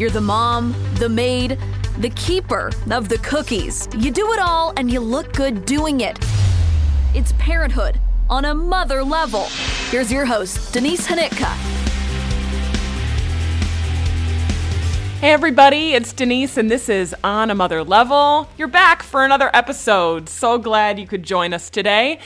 You're the mom, the maid, the keeper of the cookies. You do it all and you look good doing it. It's parenthood on a mother level. Here's your host, Denise Hanitka. Hey, everybody, it's Denise, and this is On a Mother Level. You're back for another episode. So glad you could join us today.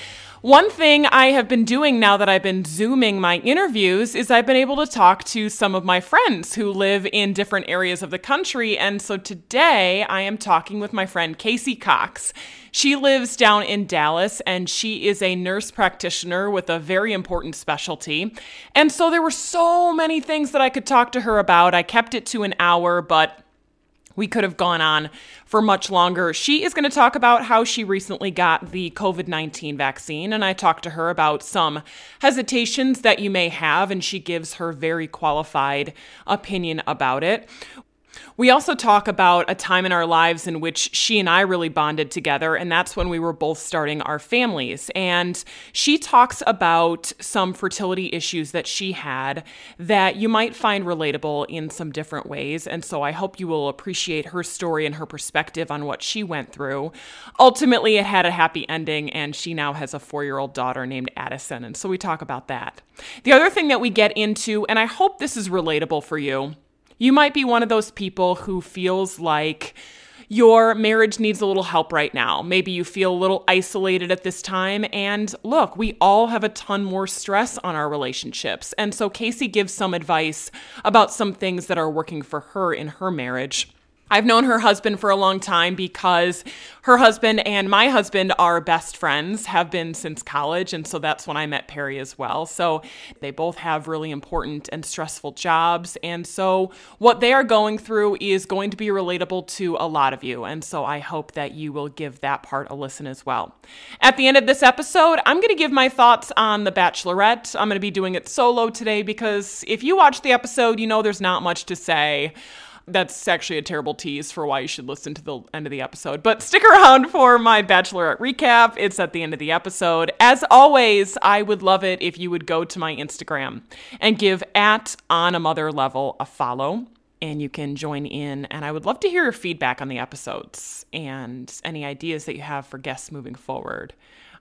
One thing I have been doing now that I've been Zooming my interviews is I've been able to talk to some of my friends who live in different areas of the country. And so today I am talking with my friend Casey Cox. She lives down in Dallas and she is a nurse practitioner with a very important specialty. And so there were so many things that I could talk to her about. I kept it to an hour, but we could have gone on for much longer. She is going to talk about how she recently got the COVID 19 vaccine, and I talked to her about some hesitations that you may have, and she gives her very qualified opinion about it. We also talk about a time in our lives in which she and I really bonded together, and that's when we were both starting our families. And she talks about some fertility issues that she had that you might find relatable in some different ways. And so I hope you will appreciate her story and her perspective on what she went through. Ultimately, it had a happy ending, and she now has a four year old daughter named Addison. And so we talk about that. The other thing that we get into, and I hope this is relatable for you you might be one of those people who feels like your marriage needs a little help right now. Maybe you feel a little isolated at this time. And look, we all have a ton more stress on our relationships. And so Casey gives some advice about some things that are working for her in her marriage. I've known her husband for a long time because her husband and my husband are best friends, have been since college. And so that's when I met Perry as well. So they both have really important and stressful jobs. And so what they are going through is going to be relatable to a lot of you. And so I hope that you will give that part a listen as well. At the end of this episode, I'm going to give my thoughts on The Bachelorette. I'm going to be doing it solo today because if you watch the episode, you know there's not much to say that's actually a terrible tease for why you should listen to the end of the episode. But stick around for my Bachelorette recap. It's at the end of the episode. As always, I would love it if you would go to my Instagram and give at on a mother level a follow. And you can join in. And I would love to hear your feedback on the episodes and any ideas that you have for guests moving forward.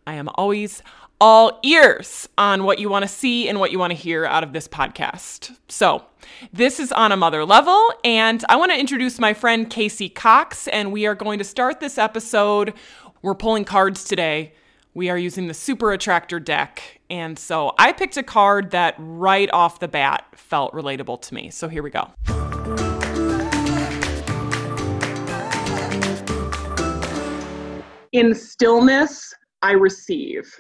I am always all ears on what you want to see and what you want to hear out of this podcast. So, this is on a mother level, and I want to introduce my friend Casey Cox, and we are going to start this episode. We're pulling cards today. We are using the Super Attractor deck, and so I picked a card that right off the bat felt relatable to me. So, here we go. In stillness, I receive.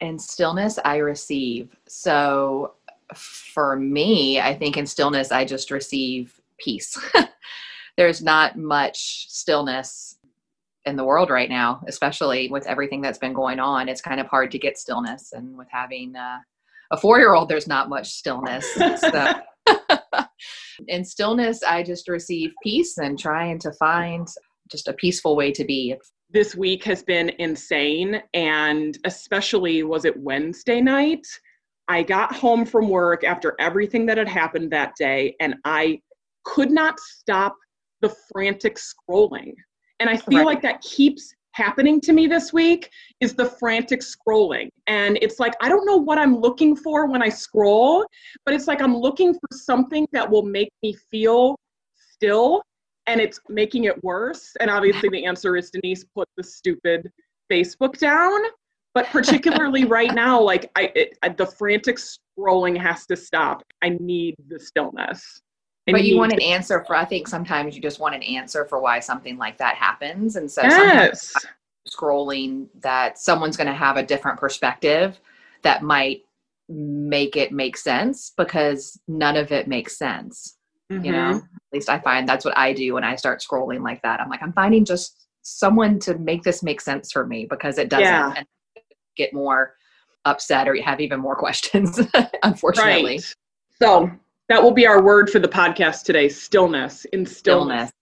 In stillness, I receive. So for me, I think in stillness, I just receive peace. There's not much stillness in the world right now, especially with everything that's been going on. It's kind of hard to get stillness. And with having uh, a four year old, there's not much stillness. So. in stillness, I just receive peace and trying to find just a peaceful way to be this week has been insane. And especially, was it Wednesday night? I got home from work after everything that had happened that day, and I could not stop the frantic scrolling. And I feel right. like that keeps happening to me this week is the frantic scrolling. And it's like, I don't know what I'm looking for when I scroll, but it's like I'm looking for something that will make me feel still and it's making it worse. And obviously, the answer is Denise put the stupid Facebook down. But particularly right now, like I, it, the frantic scrolling has to stop. I need the stillness. I but you want an answer for. I think sometimes you just want an answer for why something like that happens, and so yes. scrolling that someone's going to have a different perspective that might make it make sense because none of it makes sense You know, Mhm. at least I find that's what I do when I start scrolling like that. I'm like, I'm finding just someone to make this make sense for me because it doesn't Yeah. get more upset or have even more questions, unfortunately. Right. So that will be our word for the podcast today stillness. In stillness, Stillness.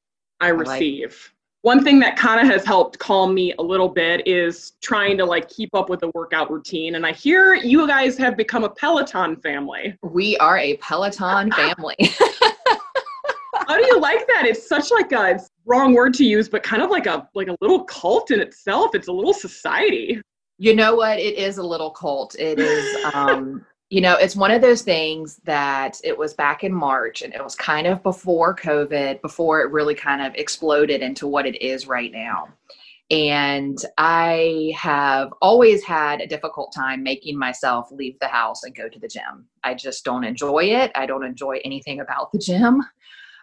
I like- receive. One thing that kind of has helped calm me a little bit is trying to like keep up with the workout routine. And I hear you guys have become a Peloton family. We are a Peloton family. How do you like that? It's such like a it's wrong word to use, but kind of like a like a little cult in itself. It's a little society. You know what? It is a little cult. It is, um, you know, it's one of those things that it was back in March and it was kind of before COVID, before it really kind of exploded into what it is right now. And I have always had a difficult time making myself leave the house and go to the gym. I just don't enjoy it. I don't enjoy anything about the gym.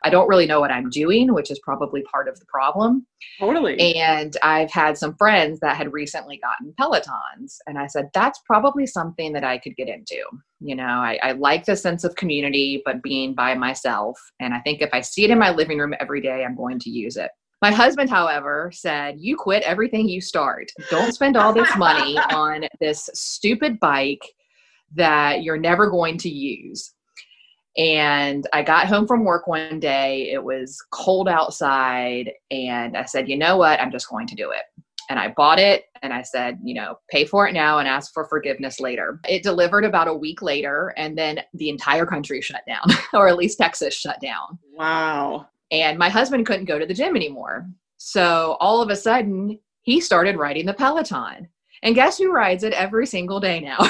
I don't really know what I'm doing, which is probably part of the problem. Totally. And I've had some friends that had recently gotten Pelotons. And I said, that's probably something that I could get into. You know, I, I like the sense of community, but being by myself. And I think if I see it in my living room every day, I'm going to use it. My husband, however, said, You quit everything you start. Don't spend all this money on this stupid bike that you're never going to use. And I got home from work one day. It was cold outside. And I said, you know what? I'm just going to do it. And I bought it and I said, you know, pay for it now and ask for forgiveness later. It delivered about a week later. And then the entire country shut down, or at least Texas shut down. Wow. And my husband couldn't go to the gym anymore. So all of a sudden, he started riding the Peloton. And guess who rides it every single day now?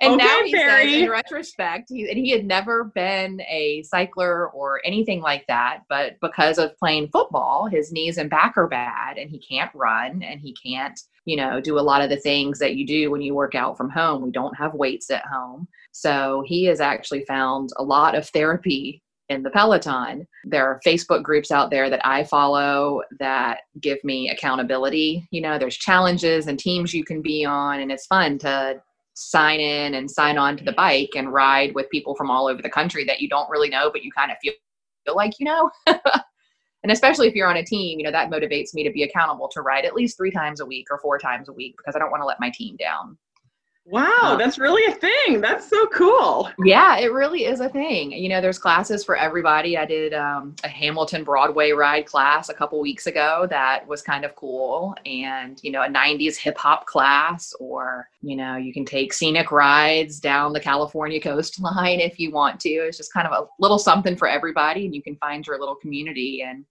and now Okay, he says, in retrospect, he, and he had never been a cycler or anything like that. But because of playing football, his knees and back are bad, and he can't run, and he can't, you know, do a lot of the things that you do when you work out from home. We don't have weights at home, so he has actually found a lot of therapy in the Peloton. There are Facebook groups out there that I follow that give me accountability. You know, there's challenges and teams you can be on, and it's fun to sign in and sign on to the bike and ride with people from all over the country that you don't really know, but you kind of feel, feel like you know. and especially if you're on a team, you know, that motivates me to be accountable to ride at least three times a week or four times a week because I don't want to let my team down. Wow, Uh, that's really a thing. That's so cool. Yeah, it really is a thing. You know, there's classes for everybody. I did um, a Hamilton Broadway ride class a couple weeks ago that was kind of cool. And, you know, a 90s hip hop class, or, you know, you can take scenic rides down the California coastline if you want to. It's just kind of a little something for everybody, and you can find your little community. And,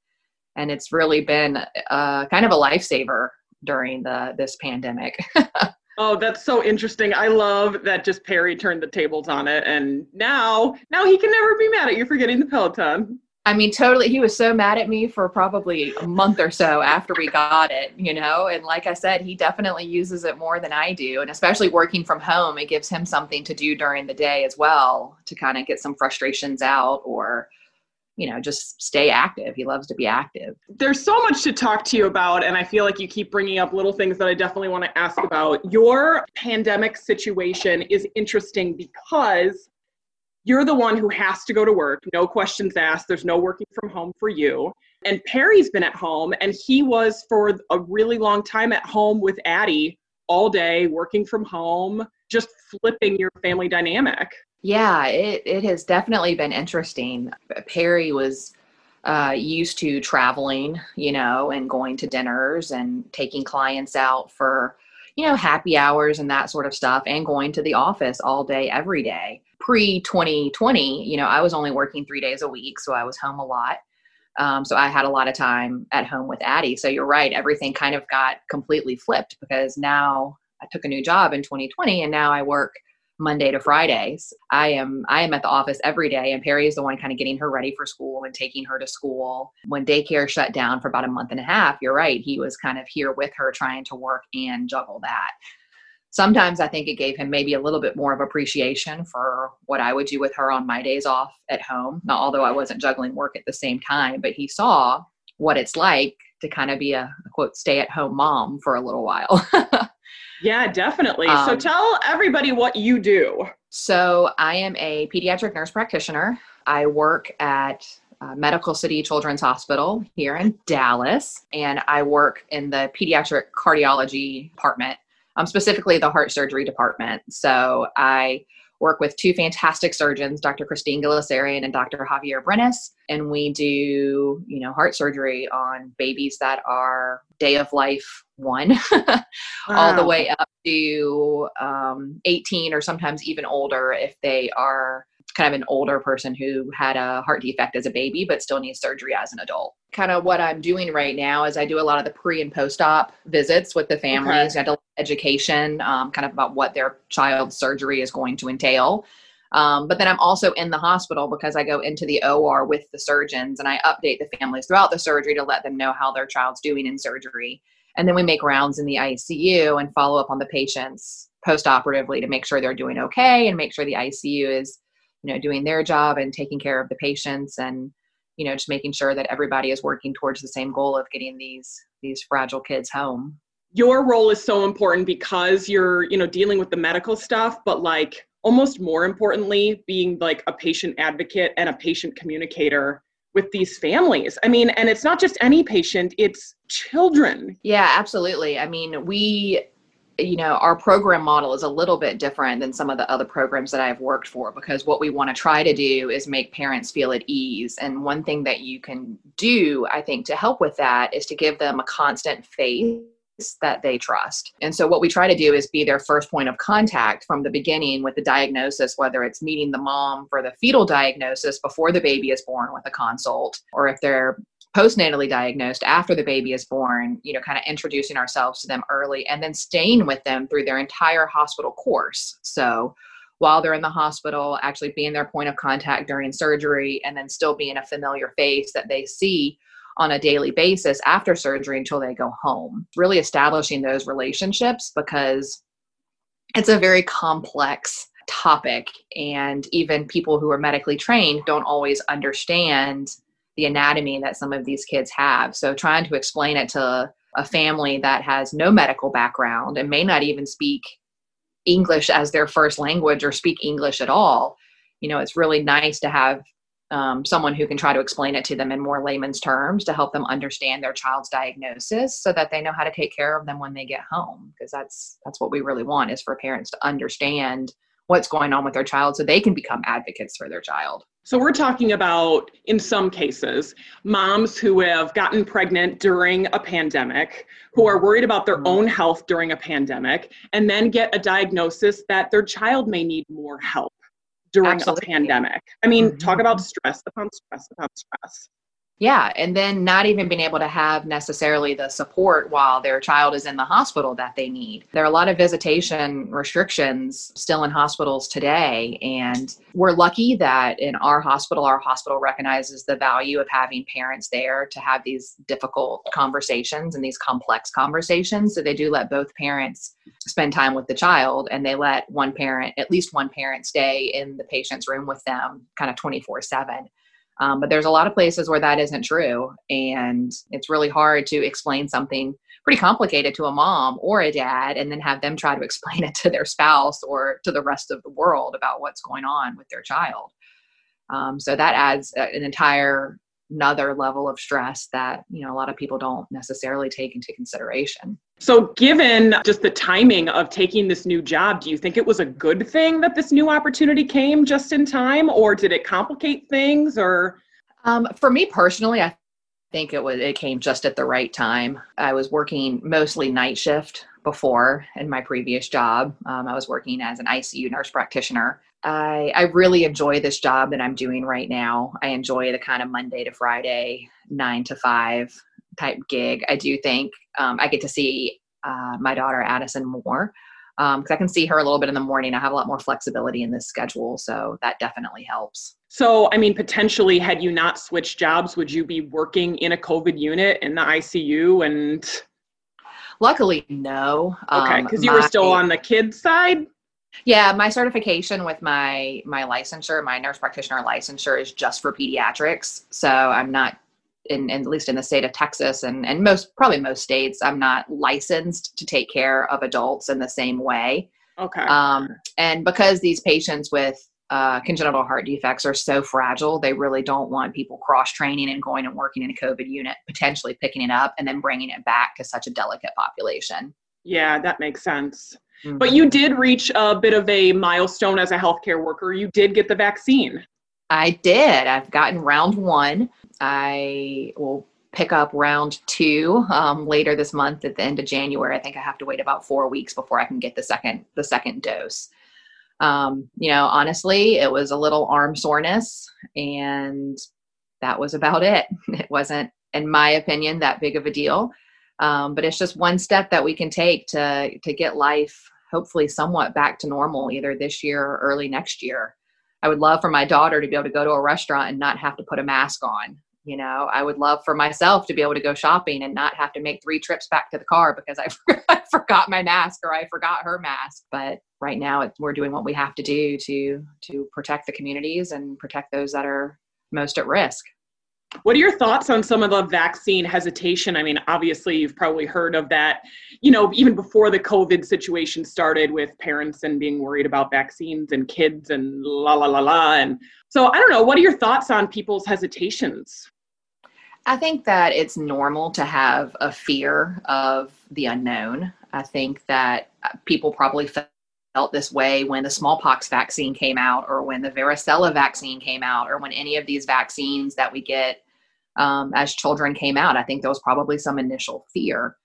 and it's really been uh, kind of a lifesaver during the this pandemic. Oh, that's so interesting. I love that just Perry turned the tables on it and now now he can never be mad at you for getting the Peloton. I mean, totally. He was so mad at me for probably a month or so after we got it, you know. And like I said, he definitely uses it more than I do. And especially working from home, it gives him something to do during the day as well to kind of get some frustrations out or, you know, just stay active. He loves to be active. There's so much to talk to you about and I feel like you keep bringing up little things that I definitely want to ask about. Your pandemic situation is interesting because you're the one who has to go to work, no questions asked. There's no working from home for you. And Perry's been at home and he was for a really long time at home with Addie all day, working from home, just flipping your family dynamic. Yeah, it, it has definitely been interesting. Perry was uh, used to traveling, you know, and going to dinners and taking clients out for, you know, happy hours and that sort of stuff, and going to the office all day, every day. Pre 2020, you know, I was only working three days a week, so I was home a lot. Um, so I had a lot of time at home with Addie. So you're right, everything kind of got completely flipped because now I took a new job in 2020 and now I work Monday to Fridays. I am I am at the office every day and Perry is the one kind of getting her ready for school and taking her to school. When daycare shut down for about a month and a half, you're right, he was kind of here with her trying to work and juggle that. Sometimes I think it gave him maybe a little bit more of appreciation for what I would do with her on my days off at home. Although I wasn't juggling work at the same time, but he saw what it's like to kind of be a quote stay at home mom for a little while. Yeah, definitely. so Um, tell everybody what you do. So, I am a pediatric nurse practitioner. I work at uh, Medical City Children's Hospital here in Dallas, and I work in the pediatric cardiology department, um, specifically the heart surgery department. So, I work with two fantastic surgeons, Dr. Kristine Guleserian and Dr. Javier Brenes, and we do, you know, heart surgery on babies that are day of life one, wow. all the way up to um, 18 or sometimes even older if they are kind of an older person who had a heart defect as a baby but still needs surgery as an adult. Kind of what I'm doing right now is I do a lot of the pre and post op visits with the families, okay. education, um, kind of about what their child's surgery is going to entail. Um, but then I'm also in the hospital because I go into the OR with the surgeons and I update the families throughout the surgery to let them know how their child's doing in surgery. And then we make rounds in the ICU and follow up on the patients post-operatively to make sure they're doing okay and make sure the ICU is, you know, doing their job and taking care of the patients and, you know, just making sure that everybody is working towards the same goal of getting these these fragile kids home. Your role is so important because you're, you know, dealing with the medical stuff, but like almost more importantly, being like a patient advocate and a patient communicator with these families. I mean, and it's not just any patient, it's children. Yeah, absolutely. I mean, we you know, our program model is a little bit different than some of the other programs that I've worked for because what we want to try to do is make parents feel at ease. And one thing that you can do, I think, to help with that is to give them a constant faith that they trust. And so, what we try to do is be their first point of contact from the beginning with the diagnosis, whether it's meeting the mom for the fetal diagnosis before the baby is born with a consult, or if they're postnatally diagnosed after the baby is born, you know, kind of introducing ourselves to them early and then staying with them through their entire hospital course. So, while they're in the hospital, actually being their point of contact during surgery, and then still being a familiar face that they see on a daily basis after surgery until they go home. Really establishing those relationships because it's a very complex topic, and even people who are medically trained don't always understand the anatomy that some of these kids have. So, trying to explain it to a family that has no medical background and may not even speak English as their first language or speak English at all, you know, it's really nice to have um, someone who can try to explain it to them in more layman's terms to help them understand their child's diagnosis so that they know how to take care of them when they get home because that's that's what we really want is for parents to understand what's going on with their child so they can become advocates for their child so we're talking about in some cases moms who have gotten pregnant during a pandemic who are worried about their mm-hmm. own health during a pandemic and then get a diagnosis that their child may need more help during Absolutely. a pandemic. I mean, mm-hmm. talk about stress upon stress upon stress. Yeah, and then not even being able to have necessarily the support while their child is in the hospital that they need. There are a lot of visitation restrictions still in hospitals today, and we're lucky that in our hospital, our hospital recognizes the value of having parents there to have these difficult conversations and these complex conversations. So they do let both parents spend time with the child, and they let one parent, at least one parent, stay in the patient's room with them kind of 24 7 um, but there's a lot of places where that isn't true. And it's really hard to explain something pretty complicated to a mom or a dad and then have them try to explain it to their spouse or to the rest of the world about what's going on with their child. Um, so that adds an entire another level of stress that you know a lot of people don't necessarily take into consideration. So given just the timing of taking this new job do you think it was a good thing that this new opportunity came just in time or did it complicate things or? Um, for me personally i think it was it came just at the right time. I was working mostly night shift before in my previous job. Um, i was working as an icu nurse practitioner I, I really enjoy this job that I'm doing right now. I enjoy the kind of Monday to Friday, nine to five type gig. I do think um, I get to see uh, my daughter Addison more because um, I can see her a little bit in the morning. I have a lot more flexibility in this schedule, so that definitely helps. So, I mean, potentially, had you not switched jobs, would you be working in a COVID unit in the ICU? And luckily, no. Okay, because um, you were still on the kids side. Yeah, my certification with my my licensure, my nurse practitioner licensure is just for pediatrics. So I'm not in, in, at least in the state of Texas and, and most probably most states, I'm not licensed to take care of adults in the same way. Okay. Um, and because these patients with uh, congenital heart defects are so fragile, they really don't want people cross training and going and working in a COVID unit, potentially picking it up and then bringing it back to such a delicate population. Yeah, that makes sense. Mm-hmm. But you did reach a bit of a milestone as a healthcare worker. You did get the vaccine. I did. I've gotten round one. I will pick up round two um, later this month at the end of January. I think I have to wait about four weeks before I can get the second the second dose. Um, you know, honestly, it was a little arm soreness, and that was about it. It wasn't, in my opinion, that big of a deal. Um, but it's just one step that we can take to to get life hopefully somewhat back to normal either this year or early next year. I would love for my daughter to be able to go to a restaurant and not have to put a mask on. You know, I would love for myself to be able to go shopping and not have to make three trips back to the car because I, forgot my mask or I forgot her mask. But right now, we're doing what we have to do to to protect the communities and protect those that are most at risk. What are your thoughts on some of the vaccine hesitation? I mean, obviously, you've probably heard of that, you know, even before the COVID situation started with parents and being worried about vaccines and kids and la la la la. And so, I don't know, what are your thoughts on people's hesitations? I think that it's normal to have a fear of the unknown. I think that people probably felt this way when the smallpox vaccine came out or when the varicella vaccine came out or when any of these vaccines that we get um, as children came out. I think there was probably some initial fear.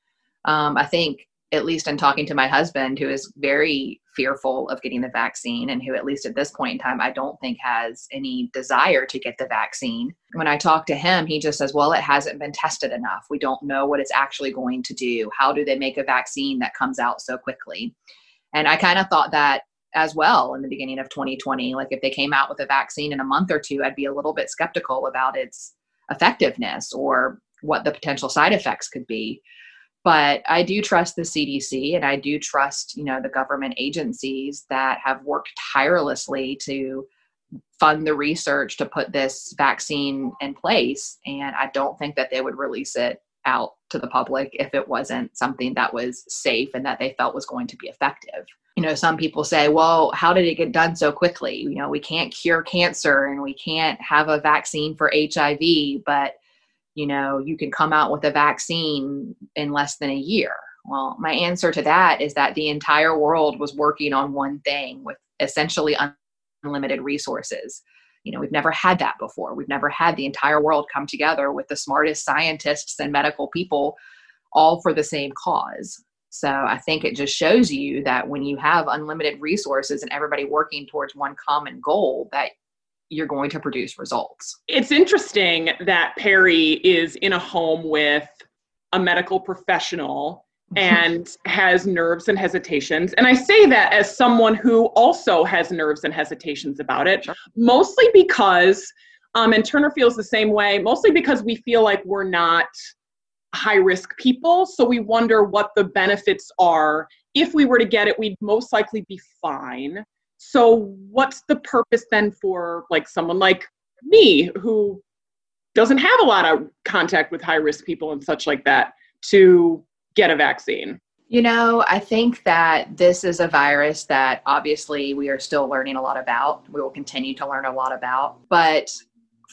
Um, i think at least in talking to my husband who is very fearful of getting the vaccine and who at least at this point in time i don't think has any desire to get the vaccine when i talk to him he just says well it hasn't been tested enough. We don't know what it's actually going to do. How do they make a vaccine that comes out so quickly and I kind of thought that as well in the beginning of 2020. Like if they came out with a vaccine in a month or two, I'd be a little bit skeptical about its effectiveness or what the potential side effects could be. But I do trust the CDC and I do trust, you know, the government agencies that have worked tirelessly to fund the research to put this vaccine in place. And I don't think that they would release it out to the public if it wasn't something that was safe and that they felt was going to be effective. You know, some people say, well, how did it get done so quickly? You know, we can't cure cancer and we can't have a vaccine for HIV, but, you know, you can come out with a vaccine in less than a year. Well, my answer to that is that the entire world was working on one thing with essentially unlimited resources you know we've never had that before. We've never had the entire world come together with the smartest scientists and medical people all for the same cause. So i think it just shows you that when you have unlimited resources and everybody working towards one common goal that you're going to produce results. It's interesting that perry is in a home with a medical professional and has nerves and hesitations. And I say that as someone who also has nerves and hesitations about it, sure. mostly because, um, and Turner feels the same way, mostly because we feel like we're not high risk people. So we wonder what the benefits are. If we were to get it, we'd most likely be fine. So what's the purpose then for like someone like me who doesn't have a lot of contact with high risk people and such like that to get a vaccine? You know, I think that this is a virus that obviously we are still learning a lot about. We will continue to learn a lot about. But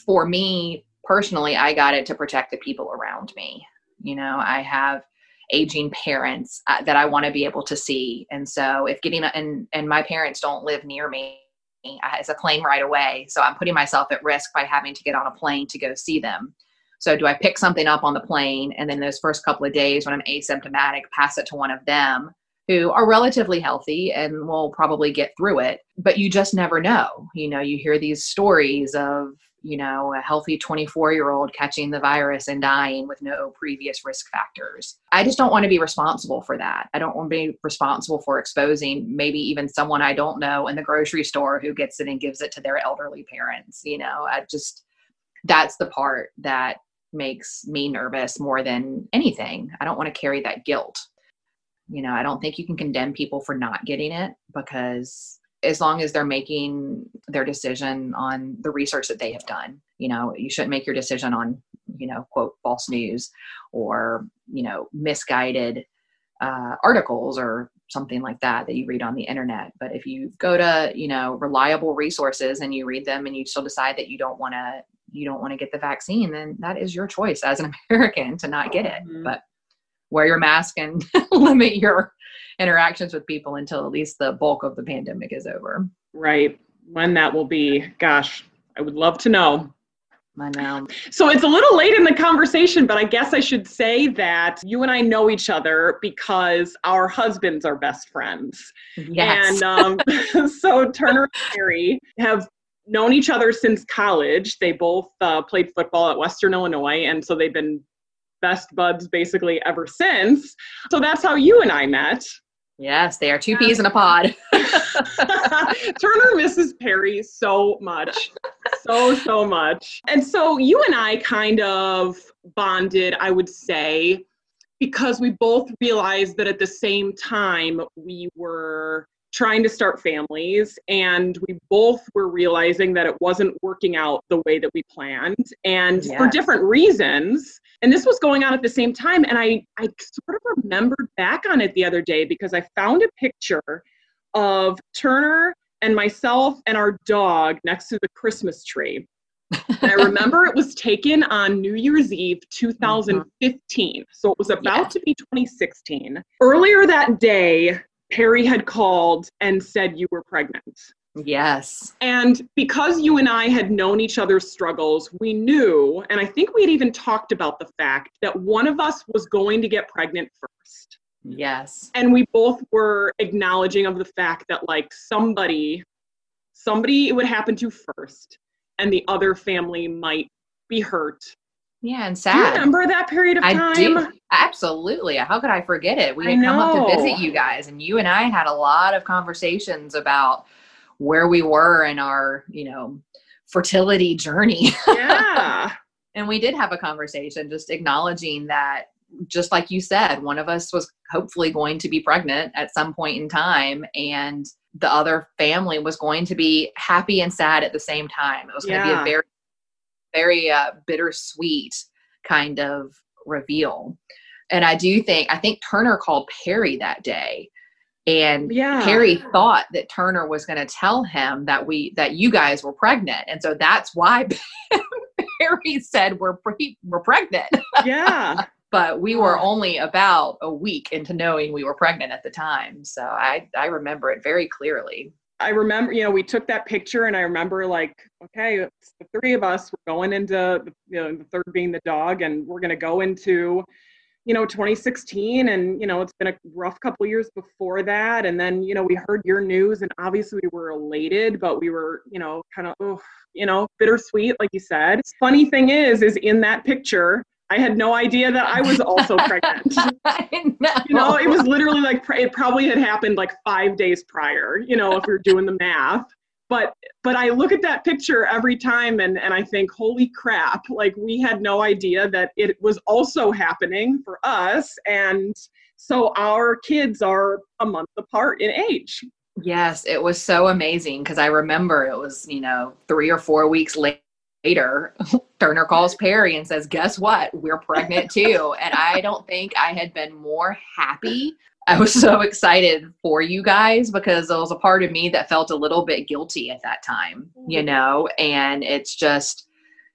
for me personally, I got it to protect the people around me. You know, I have aging parents uh, that I want to be able to see. And so if getting, a, and, and my parents don't live near me, it's a plane right away. So I'm putting myself at risk by having to get on a plane to go see them. So do I pick something up on the plane and then those first couple of days when I'm asymptomatic, pass it to one of them who are relatively healthy and will probably get through it. But you just never know. You know, you hear these stories of, you know, a healthy 24 year old catching the virus and dying with no previous risk factors. I just don't want to be responsible for that. I don't want to be responsible for exposing maybe even someone I don't know in the grocery store who gets it and gives it to their elderly parents. You know, I just, that's the part that makes me nervous more than anything. I don't want to carry that guilt. You know, I don't think you can condemn people for not getting it because as long as they're making their decision on the research that they have done, you know, you shouldn't make your decision on, you know, quote, false news or, you know, misguided uh, articles or something like that that you read on the internet. But if you go to, you know, reliable resources and you read them and you still decide that you don't want to you don't want to get the vaccine, then that is your choice as an American to not get it. Mm-hmm. But wear your mask and limit your interactions with people until at least the bulk of the pandemic is over. Right. When that will be, gosh, I would love to know. I know. So it's a little late in the conversation, but I guess I should say that you and I know each other because our husbands are best friends. Yes. And um, so Turner and Perry have known each other since college. They both uh, played football at Western Illinois, and so they've been best buds basically ever since. So that's how you and I met. Yes, they are two peas in a pod. Turner misses Perry so much. So, so much. And so you and I kind of bonded, I would say, because we both realized that at the same time we were trying to start families and we both were realizing that it wasn't working out the way that we planned and yes. for different reasons and this was going on at the same time and i i sort of remembered back on it the other day because i found a picture of turner and myself and our dog next to the christmas tree and i remember it was taken on new year's eve mm-hmm. 2015 so it was about yeah. to be 2016 earlier that day Perry had called and said you were pregnant. Yes. And because you and I had known each other's struggles, we knew, and I think we had even talked about the fact that one of us was going to get pregnant first. Yes. And we both were acknowledging of the fact that like somebody somebody it would happen to first and the other family might be hurt yeah, and sad. Do you remember that period of time? I do. Absolutely. How could I forget it? We had come up to visit you guys, and you and I had a lot of conversations about where we were in our, you know, fertility journey. Yeah. and we did have a conversation just acknowledging that just like you said, one of us was hopefully going to be pregnant at some point in time and the other family was going to be happy and sad at the same time. It was going to be a very very uh, bittersweet kind of reveal. And I do think I think Turner called Perry that day. And yeah. Perry thought that Turner was going to tell him that we that you guys were pregnant, and so that's why Perry said we're pre- we're pregnant. Yeah, but we were only about a week into knowing we were pregnant at the time, so I I remember it very clearly. I remember, you know, we took that picture and I remember like, okay, the three of us, we're going into, you know, the third being the dog and we're going to go into, you know, 2016 and, you know, it's been a rough couple years before that. And then, you know, we heard your news and obviously we were elated, but we were, you know, kind of, you know, bittersweet, like you said. Funny thing is, is in that picture, I had no idea that I was also pregnant. know. You know, it was literally like it probably had happened like five days prior. You know, if we are doing the math. But but I look at that picture every time and and I think, holy crap! Like we had no idea that it was also happening for us, and so our kids are a month apart in age. Yes, it was so amazing because I remember it was you know three or four weeks late later, Turner calls Perry and says, Guess what? We're pregnant too. and I don't think I had been more happy. I was so excited for you guys because there was a part of me that felt a little bit guilty at that time, you mm-hmm. know, and it's just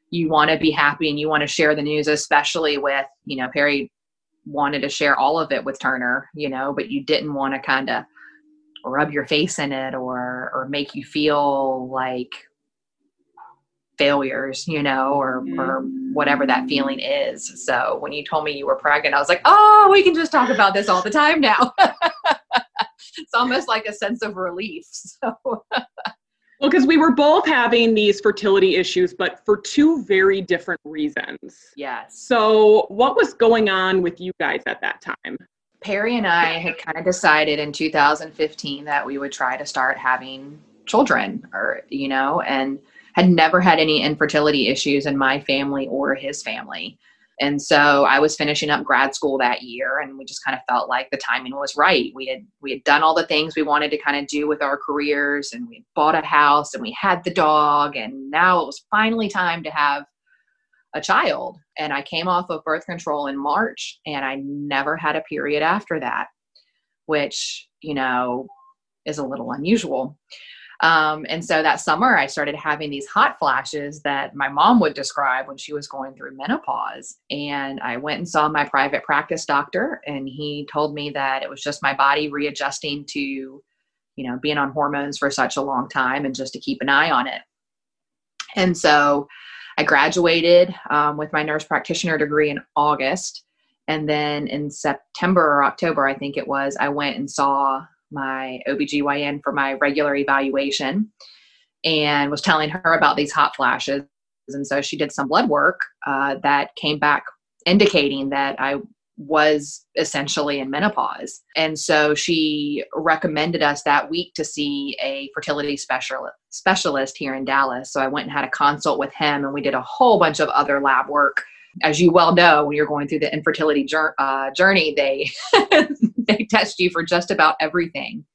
you want to be happy and you want to share the news, especially with, you know, Perry wanted to share all of it with Turner, you know, but you didn't want to kind of rub your face in it or or make you feel like failures, you know, or or whatever that mm. feeling is. So when you told me you were pregnant, I was like, oh, we can just talk about this all the time now. it's almost like a sense of relief. So. well, because we were both having these fertility issues, but for two very different reasons. Yes. So what was going on with you guys at that time? Perry and I had kind of decided in 2015 that we would try to start having children or you know and had never had any infertility issues in my family or his family. And so I was finishing up grad school that year and we just kind of felt like the timing was right. We had we had done all the things we wanted to kind of do with our careers and we bought a house and we had the dog and now it was finally time to have a child. And I came off of birth control in March and I never had a period after that. which, you know, is a little unusual. Um, and so that summer, I started having these hot flashes that my mom would describe when she was going through menopause. And I went and saw my private practice doctor, and he told me that it was just my body readjusting to, you know, being on hormones for such a long time and just to keep an eye on it. And so I graduated um, with my nurse practitioner degree in August. And then in September or October, I think it was, I went and saw my OBGYN for my regular evaluation and was telling her about these hot flashes. And so she did some blood work uh, that came back indicating that I was essentially in menopause. And so she recommended us that week to see a fertility specialist specialist here in Dallas. So I went and had a consult with him and we did a whole bunch of other lab work. As you well know, when you're going through the infertility uh, journey, they they test you for just about everything.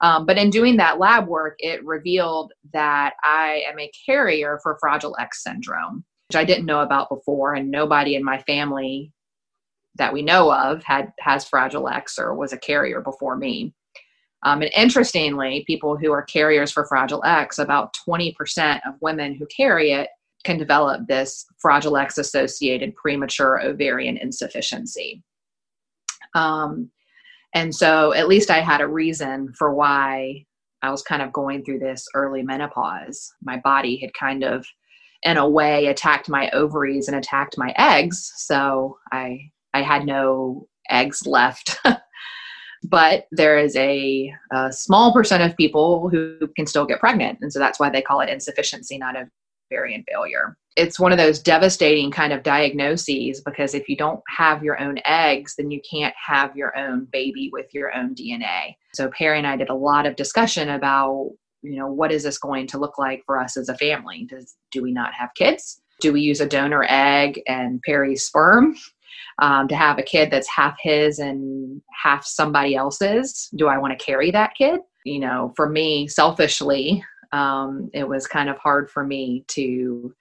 Um, but in doing that lab work, it revealed that I am a carrier for Fragile X syndrome, which I didn't know about before, and nobody in my family that we know of had has Fragile X or was a carrier before me. Um, and interestingly, people who are carriers for Fragile X, about 20% of women who carry it can develop this Fragile X associated premature ovarian insufficiency. Um, and so at least I had a reason for why I was kind of going through this early menopause. My body had kind of, in a way, attacked my ovaries and attacked my eggs. So I I had no eggs left. but there is a, a, small percent of people who can still get pregnant. And so that's why they call it insufficiency, not ovarian failure it's one of those devastating kind of diagnoses because if you don't have your own eggs, then you can't have your own baby with your own DNA. So Perry and I did a lot of discussion about, you know, what is this going to look like for us as a family? Does do we not have kids? Do we use a donor egg and Perry's sperm um, to have a kid that's half his and half somebody else's? Do I want to carry that kid? You know, for me, selfishly, um, it was kind of hard for me to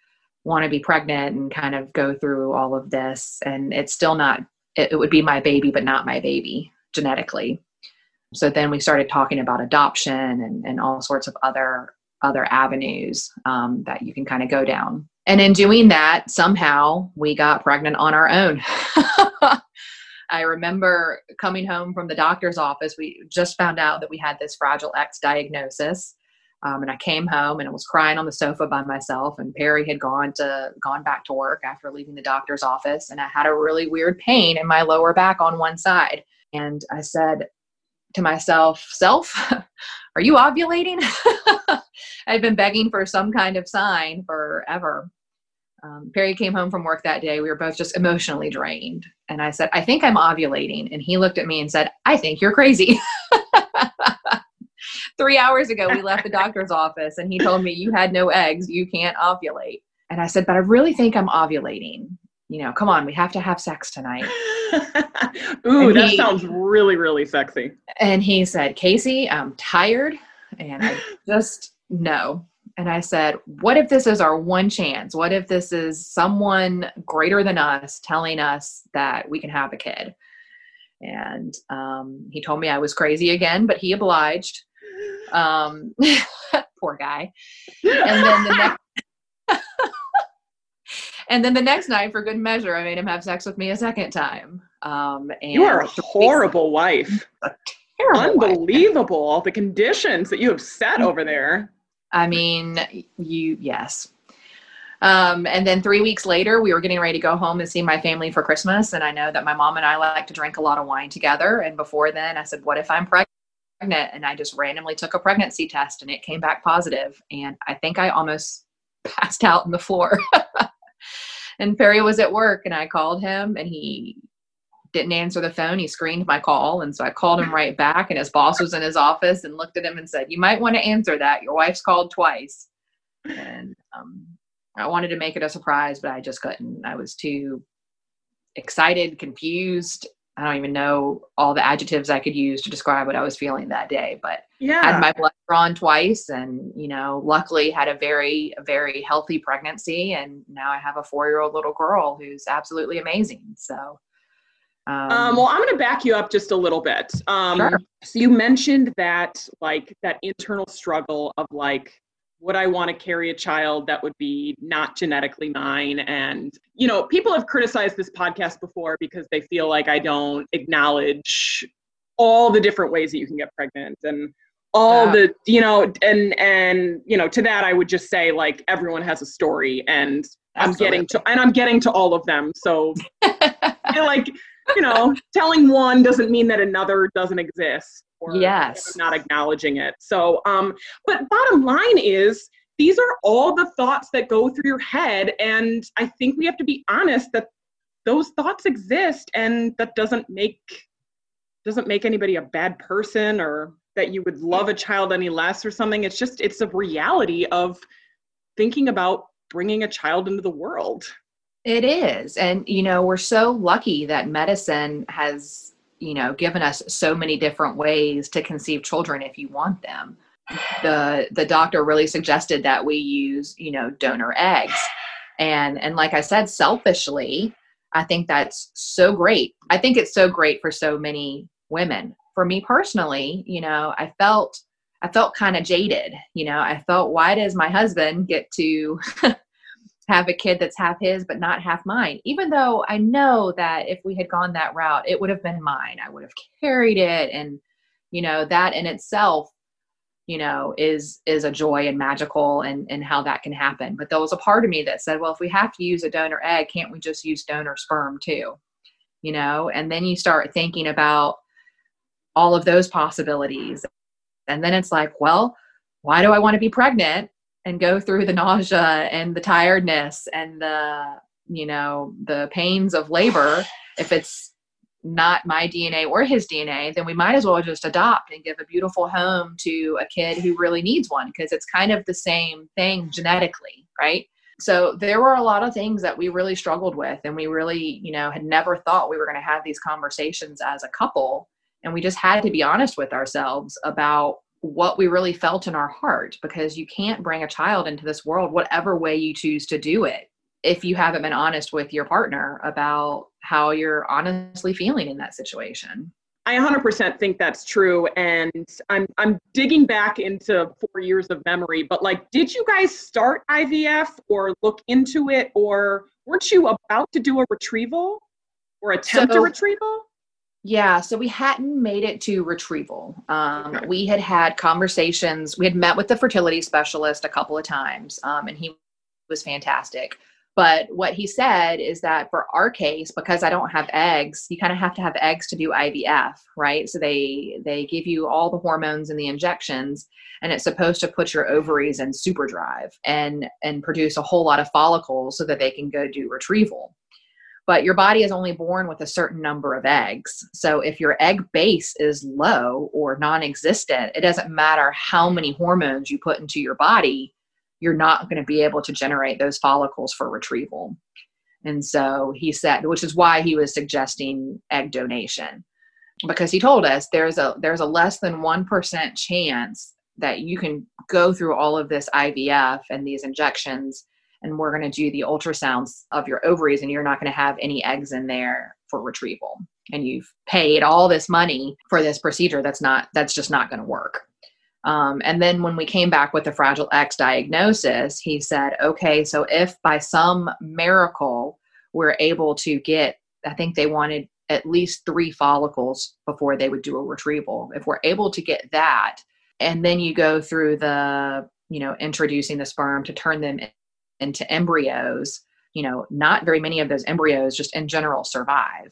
want to be pregnant and kind of go through all of this and it's still not it, it, would be my baby but not my baby genetically. So then we started talking about adoption and, and all sorts of other other avenues um, that you can kind of go down. And in doing that somehow we got pregnant on our own. I remember coming home from the doctor's office we just found out that we had this fragile x diagnosis um, and I came home and I was crying on the sofa by myself. And Perry had gone to gone back to work after leaving the doctor's office, and I had a really weird pain in my lower back on one side. And I said to myself, "Self, are you ovulating?" I'd been begging for some kind of sign forever. Um, Perry came home from work that day. We were both just emotionally drained. And I said, I think I'm ovulating. And he looked at me and said, I think you're crazy. three hours ago we left the doctor's office and he told me you had no eggs. You can't ovulate. And i said but i really think i'm ovulating. You know come on we have to have sex tonight. Ooh and that he, sounds really really sexy. And he said casey i'm tired and i just no. And i said what if this is our one chance? What if this is someone greater than us telling us that we can have a kid? And um, he told me I was crazy again, but he obliged. Um, poor guy. And then the next. and then the next night, for good measure, I made him have sex with me a second time. Um, and you are a horrible wife. A terrible Unbelievable. Wife. The conditions that you have set over there. I mean, you, yes. Um, and then three weeks later, we were getting ready to go home and see my family for Christmas. And I know that my mom and I like to drink a lot of wine together. And before then, I said, What if I'm pregnant? And I just randomly took a pregnancy test and it came back positive. And I think I almost passed out on the floor. and Perry was at work and I called him and he didn't answer the phone. He screened my call. And so I called him right back and his boss was in his office and looked at him and said, You might want to answer that. Your wife's called twice. And um, I wanted to make it a surprise, but I just couldn't. I was too excited, confused, I don't even know all the adjectives I could use to describe what I was feeling that day, but yeah. had my blood drawn twice and, you know, luckily had a very, very healthy pregnancy. And now I have a four year old little girl who's absolutely amazing. So Um, Um, well, I'm going to back you up just a little bit. Um, Sure. So you mentioned that, like, that internal struggle of like, would I want to carry a child that would be not genetically mine? And you know, people have criticized this podcast before because they feel like I don't acknowledge all the different ways that you can get pregnant and all Yeah. the you know and and you know to that i would just say like everyone has a story and i'm getting to and i'm getting to all of them so like you know telling one doesn't mean that another doesn't exist or Yes. not acknowledging it so um but bottom line is these are all the thoughts that go through your head and i think we have to be honest that those thoughts exist and that doesn't make doesn't make anybody a bad person or that you would love a child any less or something it's just it's a reality of thinking about bringing a child into the world It is. And, you know, we're so lucky that medicine has, you know, given us so many different ways to conceive children if you want them. The the doctor really suggested that we use, you know, donor eggs. And and like I said, selfishly, I think that's so great. I think it's so great for so many women. For me personally, you know, I felt I felt kind of jaded. You know, I felt why does my husband get to have a kid that's half his but not half mine. Even though i know that if we had gone that route it would have been mine. I would have carried it. And you know that in itself you know is is a joy and magical and and how that can happen. But there was a part of me that said well if we have to use a donor egg can't we just use donor sperm too? You know and then you start thinking about all of those possibilities. And then it's like well why do i want to be pregnant and go through the nausea and the tiredness and the you know the pains of labor if it's not my dna or his dna then we might as well just adopt and give a beautiful home to a kid who really needs one because it's kind of the same thing genetically right? So there were a lot of things that we really struggled with and we really you know had never thought we were going to have these conversations as a couple and we just had to be honest with ourselves about what we really felt in our heart because you can't bring a child into this world whatever way you choose to do it if you haven't been honest with your partner about how you're honestly feeling in that situation. I 100% think that's true and I'm I'm digging back into 4 years of memory but like did you guys start IVF or look into it or weren't you about to do a retrieval or attempt a retrieval? Yeah, so we hadn't made it to retrieval. Um, Okay. We had had conversations. We had met with the fertility specialist a couple of times, um, and he was fantastic. But what he said is that for our case, because I don't have eggs, you kind of have to have eggs to do IVF, right? So they they give you all the hormones and the injections, and it's supposed to put your ovaries in super drive and and produce a whole lot of follicles so that they can go do retrieval but your body is only born with a certain number of eggs. So if your egg base is low or non existent, it doesn't matter how many hormones you put into your body, you're not going to be able to generate those follicles for retrieval. And so he said, which is why he was suggesting egg donation. Because he told us there's a there's a less than 1% chance that you can go through all of this IVF and these injections and we're going to do the ultrasounds of your ovaries and you're not going to have any eggs in there for retrieval. And you've paid all this money for this procedure that's not that's just not going to work. Um, and then when we came back with the fragile x diagnosis he said okay so if by some miracle we're able to get i think they wanted at least three follicles before they would do a retrieval. If we're able to get that and then you go through the you know introducing the sperm to turn them into embryos, you know, not very many of those embryos just in general survive.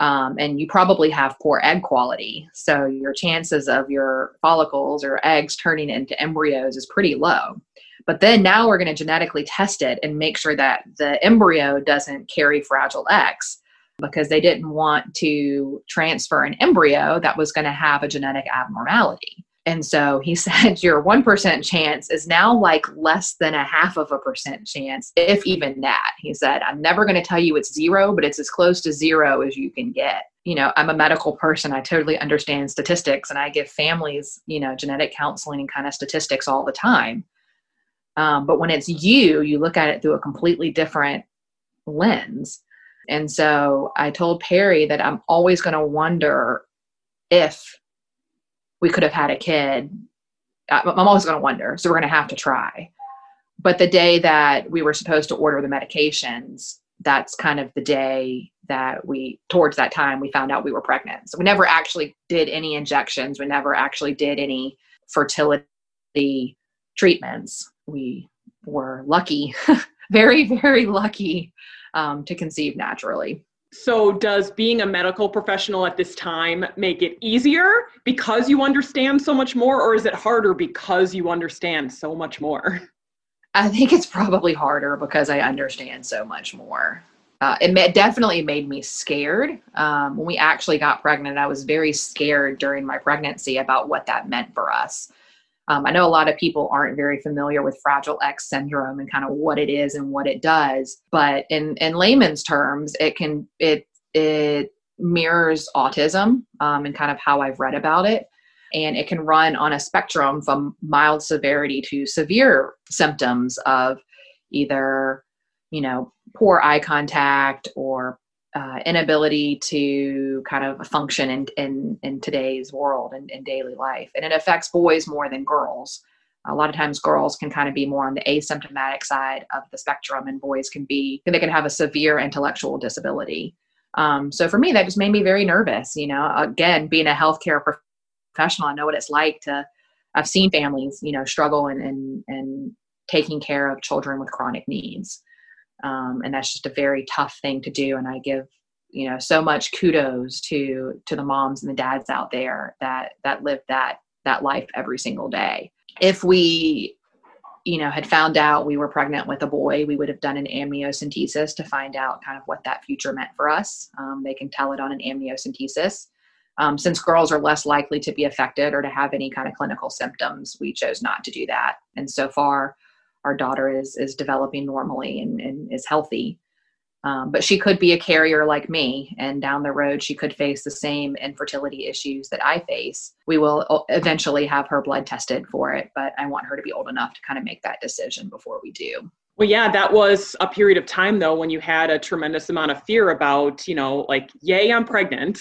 Um, and you probably have poor egg quality. So your chances of your follicles or eggs turning into embryos is pretty low. But then now we're going to genetically test it and make sure that the embryo doesn't carry fragile X because they didn't want to transfer an embryo that was going to have a genetic abnormality. And so he said your 1% chance is now like less than a half of a percent chance, if even that. He said, I'm never going to tell you it's zero, but it's as close to zero as you can get. You know, I'm a medical person. I totally understand statistics and I give families, you know, genetic counseling and kind of statistics all the time. Um, but when it's you, you look at it through a completely different lens. And so I told Perry that I'm always going to wonder if we could have had a kid. I'm always going to wonder. So we're going to have to try. But the day that we were supposed to order the medications, that's kind of the day that we, towards that time, we found out we were pregnant. So we never actually did any injections. We never actually did any fertility treatments. We were lucky, very, very lucky um, to conceive naturally. So, does being a medical professional at this time make it easier because you understand so much more, or is it harder because you understand so much more? I think it's probably harder because I understand so much more. Uh, it ma- definitely made me scared. Um, when we actually got pregnant, I was very scared during my pregnancy about what that meant for us. Um, I know a lot of people aren't very familiar with Fragile X syndrome and kind of what it is and what it does, but in in layman's terms, it can it it mirrors autism um, and kind of how I've read about it, and it can run on a spectrum from mild severity to severe symptoms of either you know poor eye contact or uh, inability to kind of function in, in, in today's world and in daily life. And it affects boys more than girls. A lot of times girls can kind of be more on the asymptomatic side of the spectrum and boys can be, they can have a severe intellectual disability. Um, so for me, that just made me very nervous. You know, again, being a healthcare professional, I know what it's like to, I've seen families, you know, struggle and, and, and taking care of children with chronic needs um, and that's just a very tough thing to do. And i give you know so much kudos to to the moms and the dads out there that that live that that life every single day. If we you know had found out we were pregnant with a boy we would have done an amniocentesis to find out kind of what that future meant for us. Um, they can tell it on an amniocentesis. Um, since girls are less likely to be affected or to have any kind of clinical symptoms we chose not to do that. And so far our daughter is is developing normally and, and is healthy. Um, but she could be a carrier like me, and down the road, she could face the same infertility issues that I face. We will eventually have her blood tested for it, but I want her to be old enough to kind of make that decision before we do. Well, yeah, that was a period of time though when you had a tremendous amount of fear about, you know, like, yay, I'm pregnant.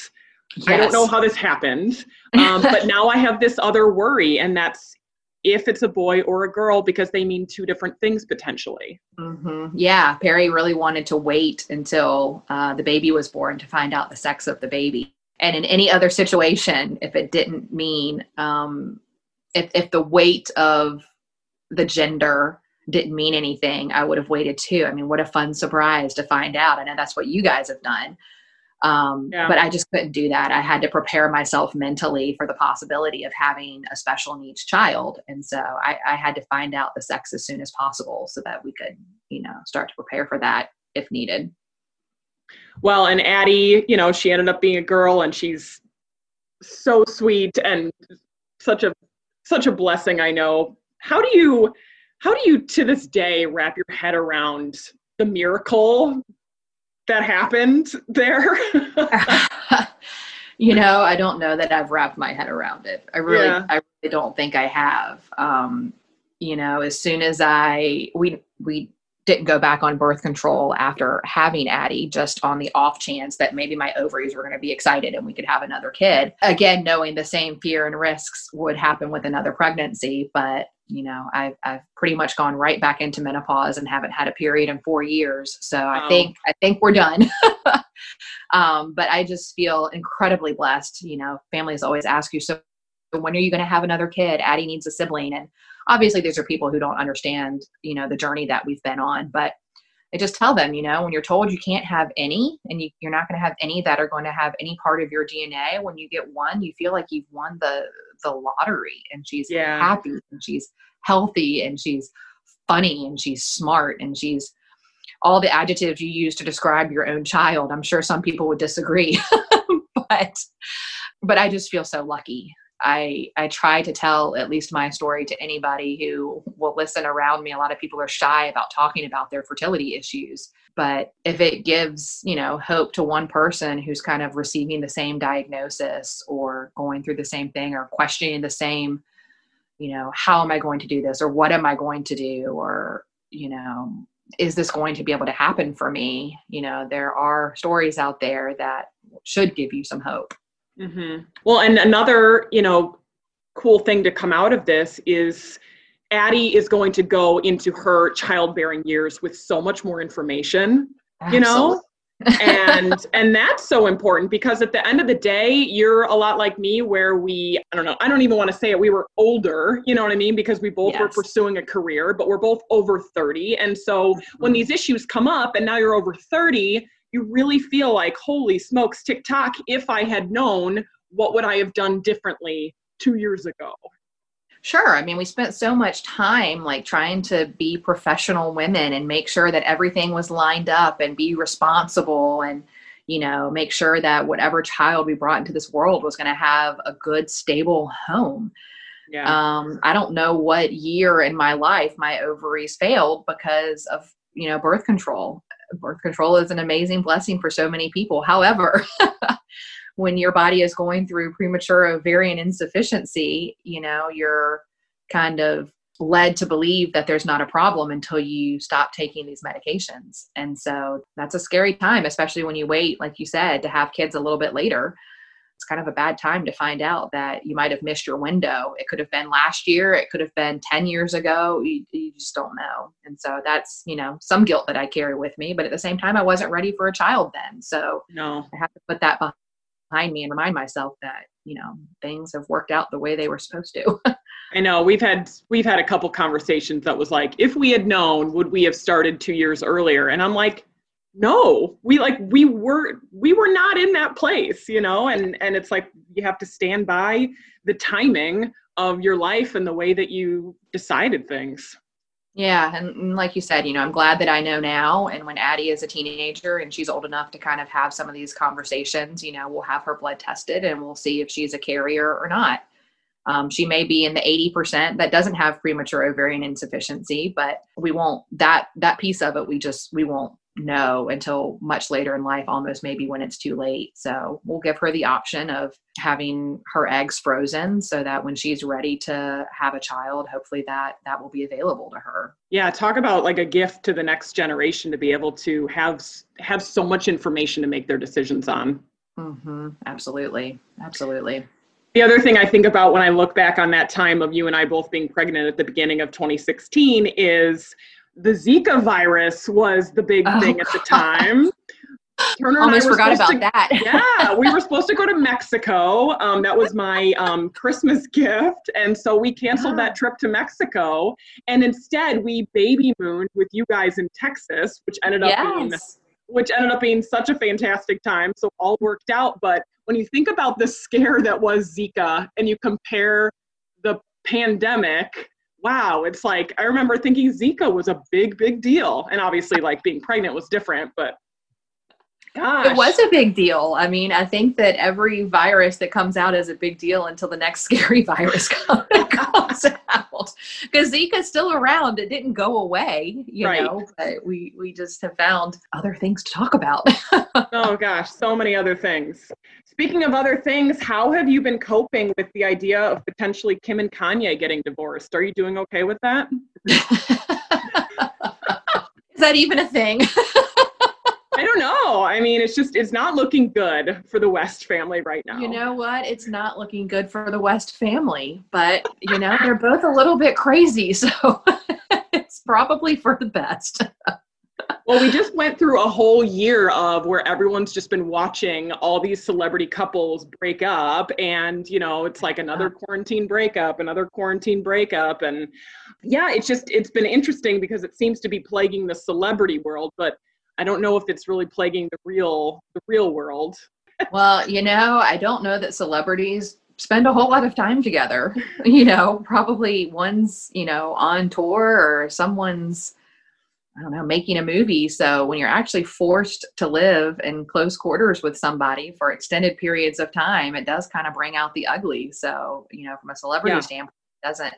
Yes. I don't know how this happened, um, but now I have this other worry, and that's if it's a boy or a girl because they mean two different things potentially. Mm-hmm. Yeah, Perry really wanted to wait until uh, the baby was born to find out the sex of the baby. And in any other situation, if it didn't mean, um, if, if the weight of the gender didn't mean anything, I would have waited too. I mean, what a fun surprise to find out. I know that's what you guys have done. Um, yeah. But I just couldn't do that. I had to prepare myself mentally for the possibility of having a special needs child. And so I, I had to find out the sex as soon as possible so that we could, you know, start to prepare for that if needed. Well, and Addie, you know, she ended up being a girl and she's so sweet and such a such a blessing, I know. How do you how do you to this day wrap your head around the miracle that happened there? you know, I don't know that I've wrapped my head around it. I really, yeah. I really don't think I have. Um, you know, as soon as I we we didn't go back on birth control after having Addie, just on the off chance that maybe my ovaries were going to be excited and we could have another kid. Again, knowing the same fear and risks would happen with another pregnancy, but you know I've, I've pretty much gone right back into menopause and haven't had a period in four years. So i think i think we're done. Um, but i just feel incredibly blessed you know families always ask you so when are you going to have another kid? Addie needs a sibling. And obviously these are people who don't understand you know the journey that we've been on but I just tell them, you know, when you're told you can't have any and you, you're not going to have any that are going to have any part of your DNA, when you get one, you feel like you've won the the lottery and she's yeah. happy and she's healthy and she's funny and she's smart and she's all the adjectives you use to describe your own child. I'm sure some people would disagree, but but I just feel so lucky I I try to tell at least my story to anybody who will listen around me. A lot of people are shy about talking about their fertility issues, but if it gives, you know, hope to one person who's kind of receiving the same diagnosis or going through the same thing or questioning the same, you know, how am I going to do this or what am I going to do or, you know, is this going to be able to happen for me? You know, there are stories out there that should give you some hope. Mm-hmm. Well, and another, you know, cool thing to come out of this is Addie is going to go into her childbearing years with so much more information, you know? and and that's so important because at the end of the day you're a lot like me where we i don't know i don't even want to say it we were older you know what i mean because we both yes. were pursuing a career but we're both over 30 and so mm-hmm. when these issues come up and now you're over 30 you really feel like holy smokes tiktok if i had known what would i have done differently two years ago Sure. I mean, we spent so much time like trying to be professional women and make sure that everything was lined up and be responsible and, you know, make sure that whatever child we brought into this world was going to have a good, stable home. Yeah. Um, I don't know what year in my life my ovaries failed because of, you know, birth control. Birth control is an amazing blessing for so many people. However, when your body is going through premature ovarian insufficiency, you know, you're kind of led to believe that there's not a problem until you stop taking these medications. And so that's a scary time, especially when you wait, like you said, to have kids a little bit later. It's kind of a bad time to find out that you might have missed your window. It could have been last year, it could have been 10 years ago. You, you just don't know. And so that's, you know, some guilt that I carry with me. But at the same time, I wasn't ready for a child then. So no. I have to put that behind me and remind myself that you know things have worked out the way they were supposed to i know we've had we've had a couple conversations that was like if we had known would we have started two years earlier and i'm like no we like we were we were not in that place you know and and it's like you have to stand by the timing of your life and the way that you decided things yeah, and, like you said, you know, I'm glad that I know now. And when Addie is a teenager and she's old enough to kind of have some of these conversations, you know, we'll have her blood tested and we'll see if she's a carrier or not. Um, she may be in the 80% that doesn't have premature ovarian insufficiency, but we won't that that piece of it. We just we won't know until much later in life, almost maybe when it's too late. So we'll give her the option of having her eggs frozen so that when she's ready to have a child, hopefully that that will be available to her. Yeah, talk about like a gift to the next generation to be able to have have so much information to make their decisions on. Mm-hmm. Absolutely, absolutely. The other thing I think about when I look back on that time of you and I both being pregnant at the beginning of 2016 is the Zika virus was the big oh, thing at the time. Turner Almost forgot about to, that. yeah, we were supposed to go to Mexico. Um, that was my um, Christmas gift, and so we canceled yeah. that trip to Mexico, and instead we baby mooned with you guys in Texas, which ended up yes. being which ended up being such a fantastic time. So all worked out. But when you think about the scare that was Zika, and you compare the pandemic wow, it's like I remember thinking Zika was a big, big deal. And obviously, like being pregnant was different, but gosh. It was a big deal. I mean, I think that every virus that comes out is a big deal until the next scary virus comes out. Because Zika's still around. It didn't go away, you right. know, but we, we just have found other things to talk about. oh, gosh, so many other things. Speaking of other things, how have you been coping with the idea of potentially Kim and Kanye getting divorced? Are you doing okay with that? Is that even a thing? I don't know. I mean, it's just it's not looking good for the West family right now. You know what? It's not looking good for the West family, but you know, they're both a little bit crazy, so it's probably for the best well, we just went through a whole year of where everyone's just been watching all these celebrity couples break up. And, you know, it's like another quarantine breakup, another quarantine breakup. And yeah, it's just, it's been interesting because it seems to be plaguing the celebrity world, but I don't know if it's really plaguing the real, the real world. well, you know, I don't know that celebrities spend a whole lot of time together. You know, probably one's, you know, on tour or someone's I don't know, making a movie. So when you're actually forced to live in close quarters with somebody for extended periods of time, it does kind of bring out the ugly. So, you know, from a celebrity yeah. standpoint, it doesn't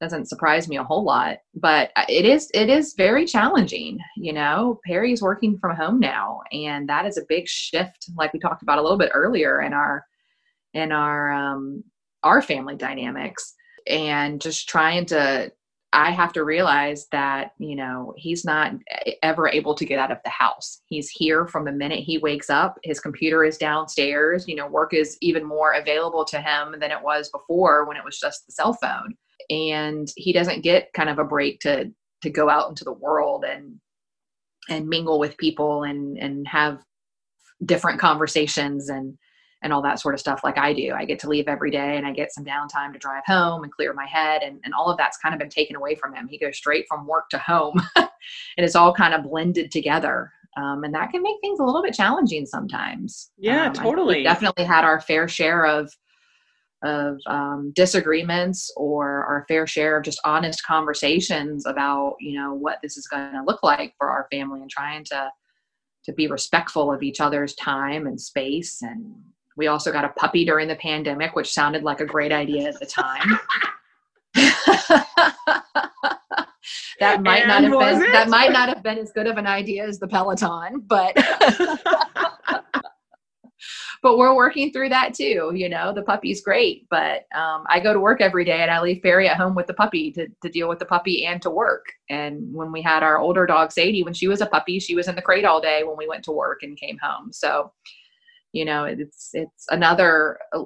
doesn't surprise me a whole lot. But it is it is very challenging. You know, Perry's working from home now, and that is a big shift, like we talked about a little bit earlier in our in our um our family dynamics and just trying to I have to realize that, you know, he's not ever able to get out of the house. He's here from the minute he wakes up. His computer is downstairs. You know, work is even more available to him than it was before when it was just the cell phone. And he doesn't get kind of a break to to go out into the world and and mingle with people and and have different conversations and and all that sort of stuff like I do. I get to leave every day and I get some downtime to drive home and clear my head. And, and all of that's kind of been taken away from him. He goes straight from work to home and it's all kind of blended together. Um, and that can make things a little bit challenging sometimes. Yeah, um, totally. definitely had our fair share of of um, disagreements or our fair share of just honest conversations about you know what this is going to look like for our family and trying to to be respectful of each other's time and space and we also got a puppy during the pandemic, which sounded like a great idea at the time. that might And not have been was that might not have been as good of an idea as the Peloton, but but we're working through that too. You know, the puppy's great, but um, I go to work every day and I leave Perry at home with the puppy to, to deal with the puppy and to work. And when we had our older dog Sadie, when she was a puppy, she was in the crate all day when we went to work and came home. So, you know, it's it's another uh,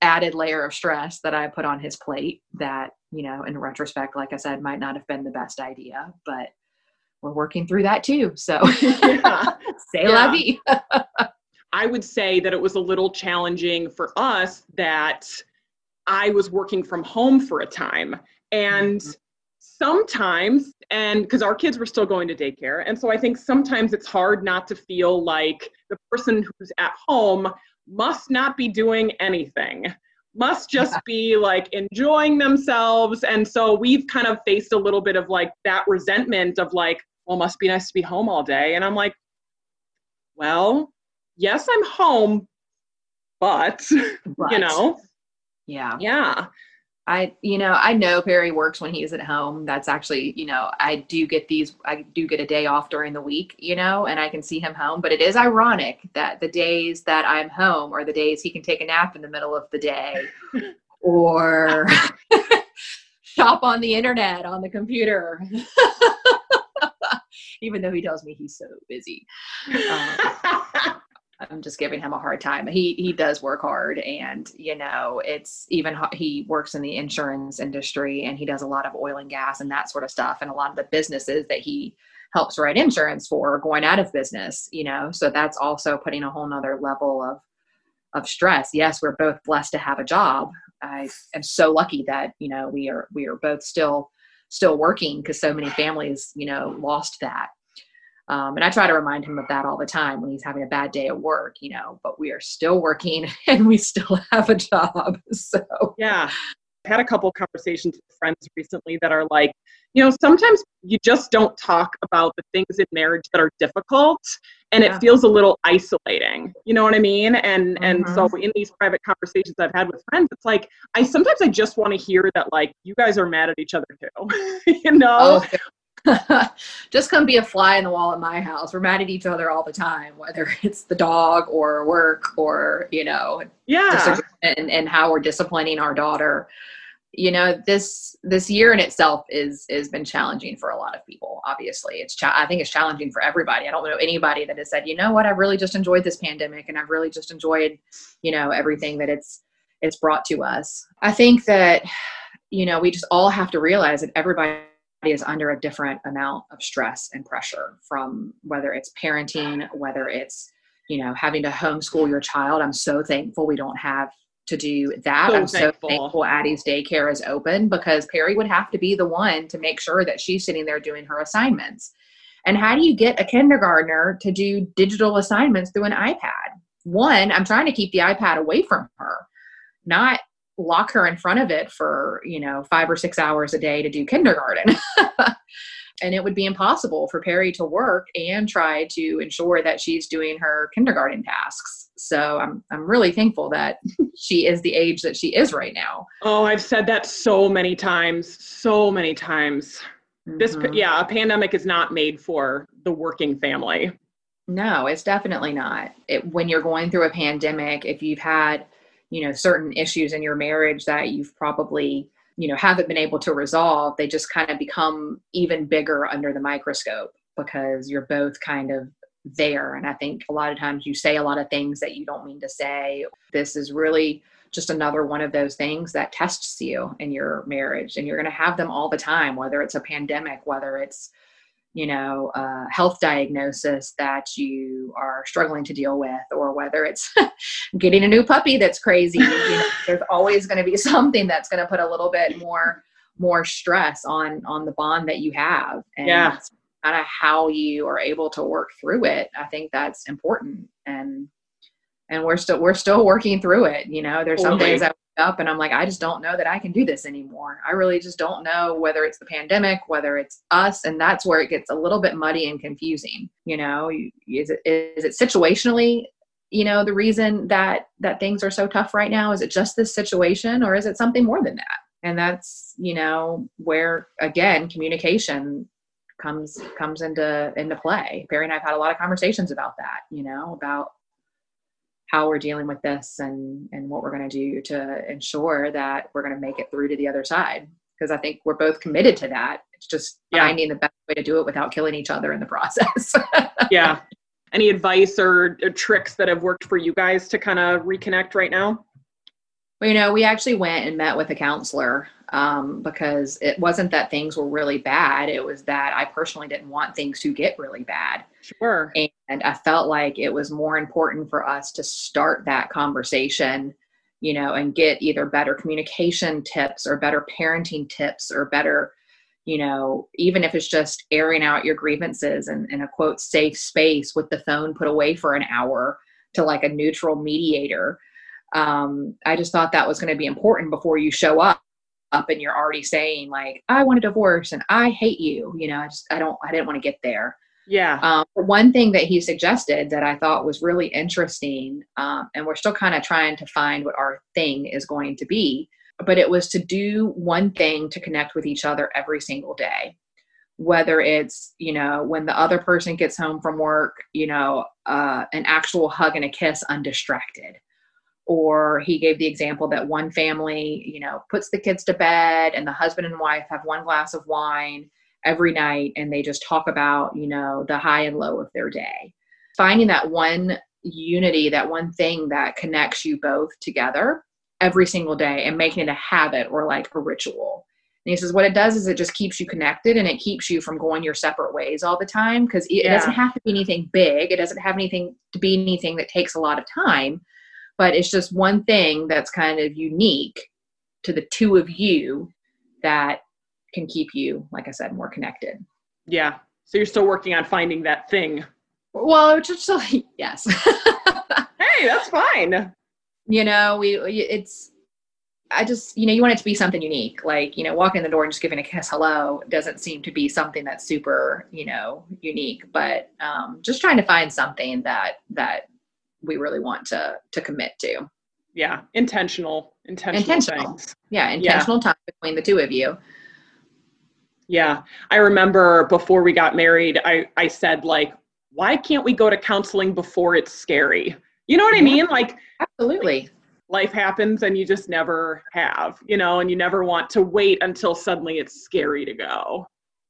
added layer of stress that I put on his plate that, you know, in retrospect, like I said, might not have been the best idea, but we're working through that too. So Yeah. say la vie. I would say that it was a little challenging for us that I was working from home for a time. And Mhm. sometimes, and because our kids were still going to daycare, and so I think sometimes it's hard not to feel like the person who's at home must not be doing anything, must just be like enjoying themselves. And so we've kind of faced a little bit of like that resentment of like, well, must be nice to be home all day. And I'm like, well, yes, I'm home, but But, you know, yeah. yeah, I, you know, I know Perry works when he is at home. That's actually, you know, I do get these, I do get a day off during the week, you know, and I can see him home. But it is ironic that the days that I'm home are the days he can take a nap in the middle of the day or shop on the internet on the computer. Even though he tells me he's so busy. Um, I'm just giving him a hard time. He he does work hard, and you know, it's even he works in the insurance industry, and he does a lot of oil and gas and that sort of stuff, and a lot of the businesses that he helps write insurance for are going out of business. You know, so that's also putting a whole nother level of of stress. Yes, we're both blessed to have a job. I am so lucky that you know we are we are both still still working because so many families you know lost that um, and I try to remind him of that all the time when he's having a bad day at work, you know, but we are still working and we still have a job. So, yeah. I've had a couple conversations with friends recently that are like, you know, sometimes you just don't talk about the things in marriage that are difficult and Yeah. it feels a little isolating. You know what I mean? And and so Mhm. in these private conversations I've had with friends, it's like I sometimes I just want to hear that like you guys are mad at each other too. you know? oh, just come be a fly in the wall at my house. We're mad at each other all the time, whether it's the dog or work or, you know, yeah. and, and how we're disciplining our daughter. You know this this year in itself is has been challenging for a lot of people obviously. It's cha- i think it's challenging for everybody. I don't know anybody that has said you know what? I've really just enjoyed this pandemic and i've really just enjoyed you know everything that it's it's brought to us. I think that you know we just all have to realize that everybody is under a different amount of stress and pressure from whether it's parenting whether it's you know having to homeschool your child. I'm so thankful we don't have to do that. So i'm so thankful. thankful addie's daycare is open because perry would have to be the one to make sure that she's sitting there doing her assignments. And how do you get a kindergartner to do digital assignments through an ipad? One i'm trying to keep the ipad away from her not lock her in front of it for you know five or six hours a day to do kindergarten and it would be impossible for perry to work and try to ensure that she's doing her kindergarten tasks so i'm, I'm really thankful that she is the age that she is right now Oh, I've said that so many times, so many times. This Mhm. yeah, a pandemic is not made for the working family. No, it's definitely not. It, when you're going through a pandemic, if you've had, you know, certain issues in your marriage that you've probably, you know haven't been able to resolve they just kind of become even bigger under the microscope because you're both kind of there. And i think a lot of times you say a lot of things that you don't mean to say. This is really just another one of those things that tests you in your marriage and you're going to have them all the time whether it's a pandemic whether it's you know a health diagnosis that you are struggling to deal with or whether it's getting a new puppy that's crazy you know, there's always going to be something that's going to put a little bit more more stress on on the bond that you have. And yeah. kind of how you are able to work through it. I think that's important and and we're still we're still working through it you know there's some days i up and i'm like i just don't know that i can do this anymore. I really just don't know whether it's the pandemic whether it's us and that's where it gets a little bit muddy and confusing you know? Is it is it situationally you know the reason that that things are so tough right now? Is it just this situation or is it something more than that? And that's you know where again communication comes comes into into play. Perry and i've had a lot of conversations about that you know about how we're dealing with this and and what we're going to do to ensure that we're going to make it through to the other side. Because i think we're both committed to that. It's just Yeah. finding the best way to do it without killing each other in the process. Yeah. Any advice or, or tricks that have worked for you guys to kind of reconnect right now? Well, you know, we actually went and met with a counselor um, because it wasn't that things were really bad. It was that I personally didn't want things to get really bad. sure And I felt like it was more important for us to start that conversation, you know, and get either better communication tips or better parenting tips or better, you know, even if it's just airing out your grievances and in a quote safe space with the phone put away for an hour to like a neutral mediator. Um, I just thought that was going to be important before you show up up and you're already saying like I want a divorce and I hate you. You know, I just I don't I didn't want to get there. yeah Um, one thing that he suggested that I thought was really interesting, um, and we're still kind of trying to find what our thing is going to be, but it was to do one thing to connect with each other every single day. Whether it's, you know, when the other person gets home from work, you know, uh, an actual hug and a kiss undistracted. Or he gave the example that one family, you know, puts the kids to bed and the husband and wife have one glass of wine every night and they just talk about you know the high and low of their day. Finding that one unity that one thing that connects you both together every single day and making it a habit or like a ritual. And he says what it does is it just keeps you connected and it keeps you from going your separate ways all the time because it Yeah. doesn't have to be anything big. It doesn't have anything to be anything that takes a lot of time but it's just one thing that's kind of unique to the two of you that can keep you, like I said, more connected. yeah so you're still working on finding that thing Well, it's just so, yes. hey that's fine you know, we it's I just you know you want it to be something unique. Like you know, walking in the door and just giving a kiss hello doesn't seem to be something that's super you know unique. But um, just trying to find something that that we really want to to commit to. yeah intentional intentional, Intentional. things Yeah, intentional time between the two of you. Yeah. I remember before we got married, I, I said, like, why can't we go to counseling before it's scary? You know what I mean? Like, Absolutely. life happens and you just never have, you know, and you never want to wait until suddenly it's scary to go.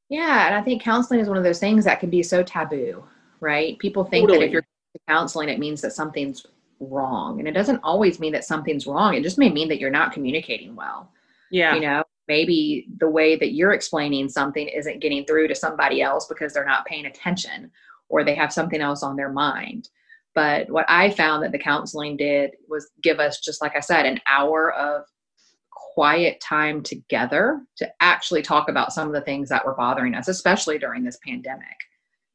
Yeah, and I think counseling is one of those things that can be so taboo, right? People think that if you're counseling, it means that something's wrong, and it doesn't always mean that something's wrong. It just may mean that you're not communicating well. Yeah. You know, maybe the way that you're explaining something isn't getting through to somebody else because they're not paying attention or they have something else on their mind. But what I found that the counseling did was give us, just like I said, an hour of quiet time together to actually talk about some of the things that were bothering us, especially during this pandemic.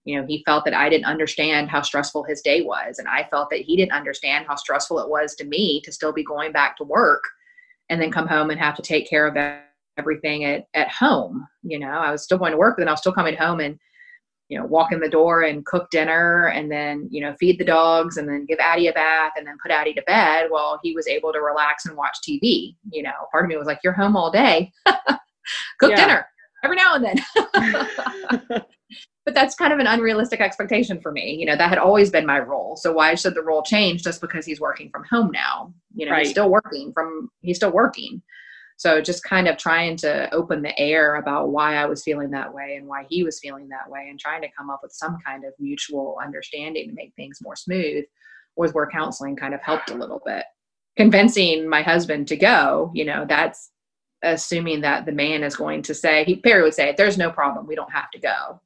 You know, he felt that I didn't understand how stressful his day was, and I felt that he didn't understand how stressful it was to me to still be going back to work and then come home and have to take care of everything at, at home. You know, I was still going to work, but then I was still coming home and, you know, walk in the door and cook dinner and then, you know, feed the dogs and then give Addie a bath and then put Addie to bed while he was able to relax and watch TV. You know, part of me was like, you're home all day. cook Yeah. dinner every now and then. but that's kind of an unrealistic expectation for me. You know, that had always been my role. So why should the role change just because he's working from home now? You know, Right. he's still working from he's still working. So just kind of trying to open the air about why I was feeling that way and why he was feeling that way and trying to come up with some kind of mutual understanding to make things more smooth was where counseling kind of helped a little bit. Convincing my husband to go, you know, that's assuming that the man is going to say, he Perry would say, there's no problem, we don't have to go.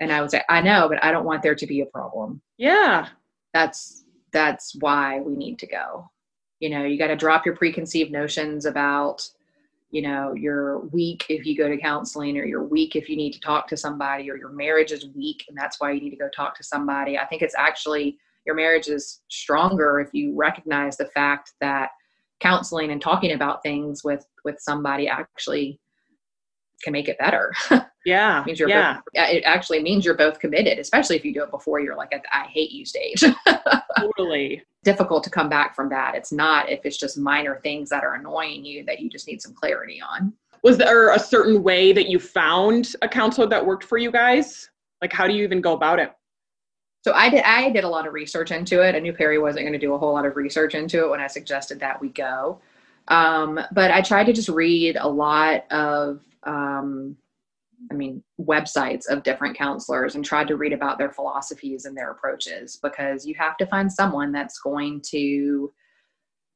And I would say, I know, but I don't want there to be a problem. Yeah. That's that's why we need to go you know you got to drop your preconceived notions about you know you're weak if you go to counseling or you're weak if you need to talk to somebody or your marriage is weak and that's why you need to go talk to somebody i think it's actually your marriage is stronger if you recognize the fact that counseling and talking about things with with somebody actually can make it better yeah means you're yeah. both, it actually means you're both committed especially if you do it before you're like at the i hate you stage. Totally. Difficult to come back from that. It's not if it's just minor things that are annoying you that you just need some clarity on. Was there a certain way that you found a counselor that worked for you guys? Like how do you even go about it? So I did I did a lot of research into it. I knew Perry wasn't going to do a whole lot of research into it when I suggested that we go. Um, but I tried to just read a lot of um, I mean, websites of different counselors and tried to read about their philosophies and their approaches because you have to find someone that's going to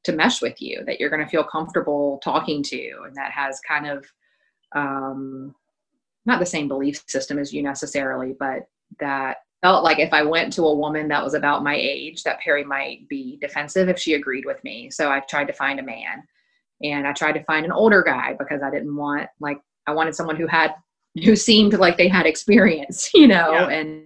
to mesh with you that you're going to feel comfortable talking to and that has kind of um, not the same belief system as you necessarily but that felt like if i went to a woman that was about my age that perry might be defensive if she agreed with me. So i tried to find a man and i tried to find an older guy because i didn't want like i wanted someone who had who seemed like they had experience, you know, yeah. and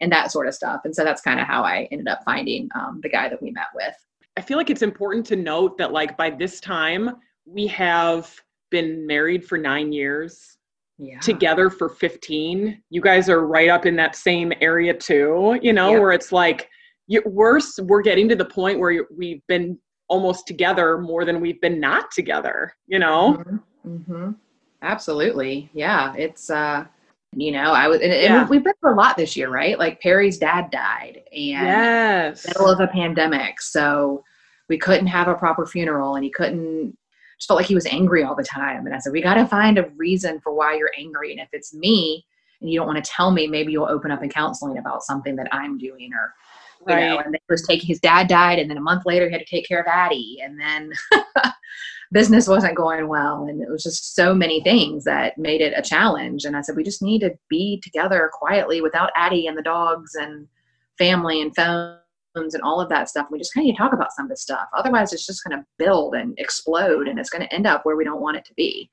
and that sort of stuff. And so that's kind of how I ended up finding um, the guy that we met with. I feel like it's important to note that like by this time we have been married for nine years. Yeah. Together for 15. You guys are right up in that same area too, you know, where it's like you, worse, we're getting to the point where we've been almost together more than we've been not together, you know? Mm-hmm. Mm-hmm. Absolutely. Yeah. It's, uh, you know, I was, and, yeah. we've been through a lot this year, right? Like Perry's dad died and yes. middle of a pandemic. So we couldn't have a proper funeral and he couldn't, just felt like he was angry all the time. And I said, we got to find a reason for why you're angry. And if it's me and you don't want to tell me, maybe you'll open up in counseling about something that I'm doing or, you right. know, and he was taking his dad died. And then a month later he had to take care of Addie. And then, business wasn't going well and it was just so many things that made it a challenge. And i said we just need to be together quietly without addie and the dogs and family and phones and all of that stuff. We just kind of need to talk about some of this stuff. Otherwise it's just going to build and explode and it's going to end up where we don't want it to be.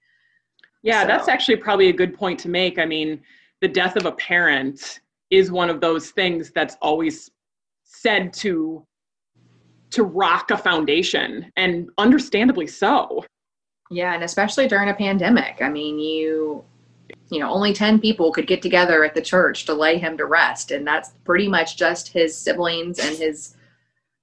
Yeah so. that's actually probably a good point to make. I mean the death of a parent is one of those things that's always said to to rock a foundation and understandably so. Yeah and especially during a pandemic. I mean you you know only 10 people could get together at the church to lay him to rest and that's pretty much just his siblings and his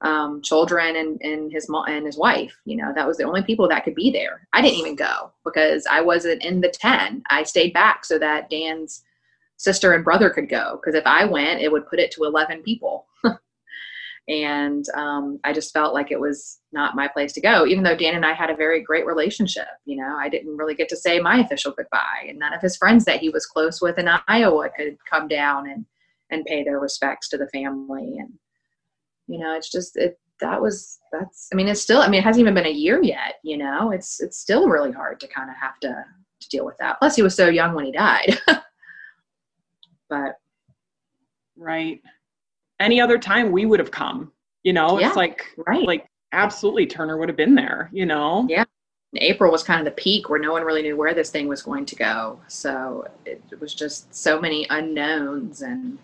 um, children and, and his mom and his wife you know that was the only people that could be there. I didn't even go because i wasn't in the 10 i stayed back so that dan's sister and brother could go because if i went it would put it to 11 people and um, i just felt like it was not my place to go even though dan and i had a very great relationship you know? I didn't really get to say my official goodbye and none of his friends that he was close with in iowa could come down and and pay their respects to the family. And you know it's just it that was that's i mean it's still i mean it hasn't even been a year yet you know? It's it's still really hard to kind of have to to deal with that. Plus he was so young when he died. But right any other time we would have come you know? Yeah, it's like right. like absolutely turner would have been there you know? Yeah. April was kind of the peak where no one really knew where this thing was going to go. So it, it was just so many unknowns and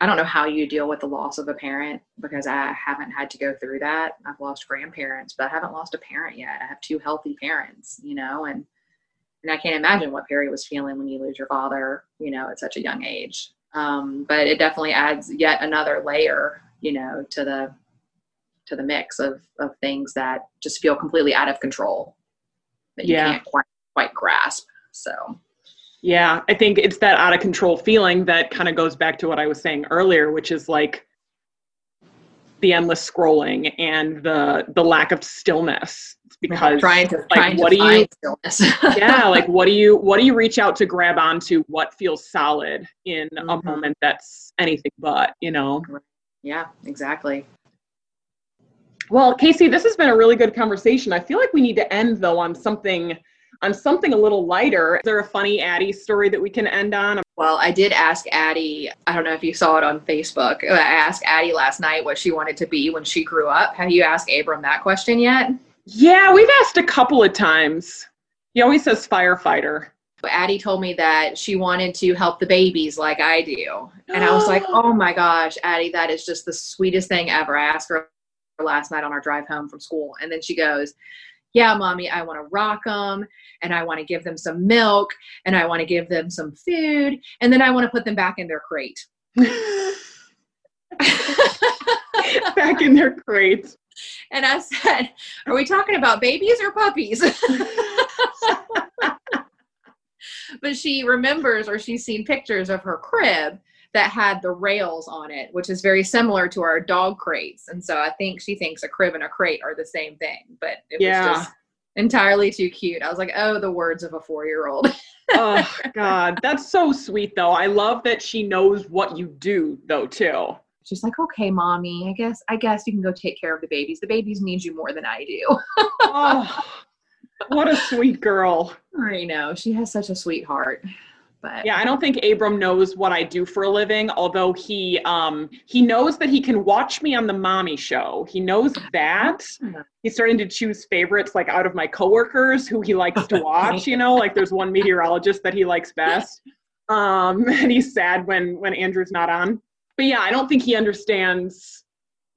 i don't know how you deal with the loss of a parent because i haven't had to go through that. I've lost grandparents but i haven't lost a parent yet. I have two healthy parents you know? And and i can't imagine what perry was feeling when you lose your father you know at such a young age um, but it definitely adds yet another layer you know to the to the mix of of things that just feel completely out of control that you yeah. can't quite quite grasp so yeah i think it's that out of control feeling that kind of goes back to what i was saying earlier which is like the endless scrolling and the the lack of stillness because trying to like trying what to do you find stillness. yeah like what do you what do you reach out to grab onto what feels solid in a Mhm. moment that's anything but you know yeah, exactly. well casey this has been a really good conversation i feel like we need to end though on something on something a little lighter is there a funny addie story that we can end on Well, I did ask Addie, I don't know if you saw it on Facebook. I asked Addie last night what she wanted to be when she grew up. Have you asked Abram that question yet? yeah we've asked a couple of times he always says firefighter Addie told me that she wanted to help the babies like I do. And I was like, oh my gosh, Addie, that is just the sweetest thing ever. I asked her last night on our drive home from school. And then she goes, yeah, mommy, I want to rock them and I want to give them some milk and I want to give them some food and then I want to put them back in their crate. back in their crate. and I said, are we talking about babies or puppies? but she remembers or she's seen pictures of her crib that had the rails on it, which is very similar to our dog crates. And so I think she thinks a crib and a crate are the same thing, but it Yeah. was just entirely too cute. I was like, oh, the words of a four year old. oh god that's so sweet though i love that she knows what you do though too She's like, okay, mommy, I guess, I guess you can go take care of the babies. The babies need you more than I do. oh what a sweet girl I know. She has such a sweetheart. But yeah i don't think abram knows what i do for a living although he um he knows that he can watch me on the mommy show. He knows that. he's starting to choose favorites like out of my coworkers who he likes to watch you know like there's one meteorologist that he likes best. Um and he's sad when when andrew's not on. But yeah i don't think he understands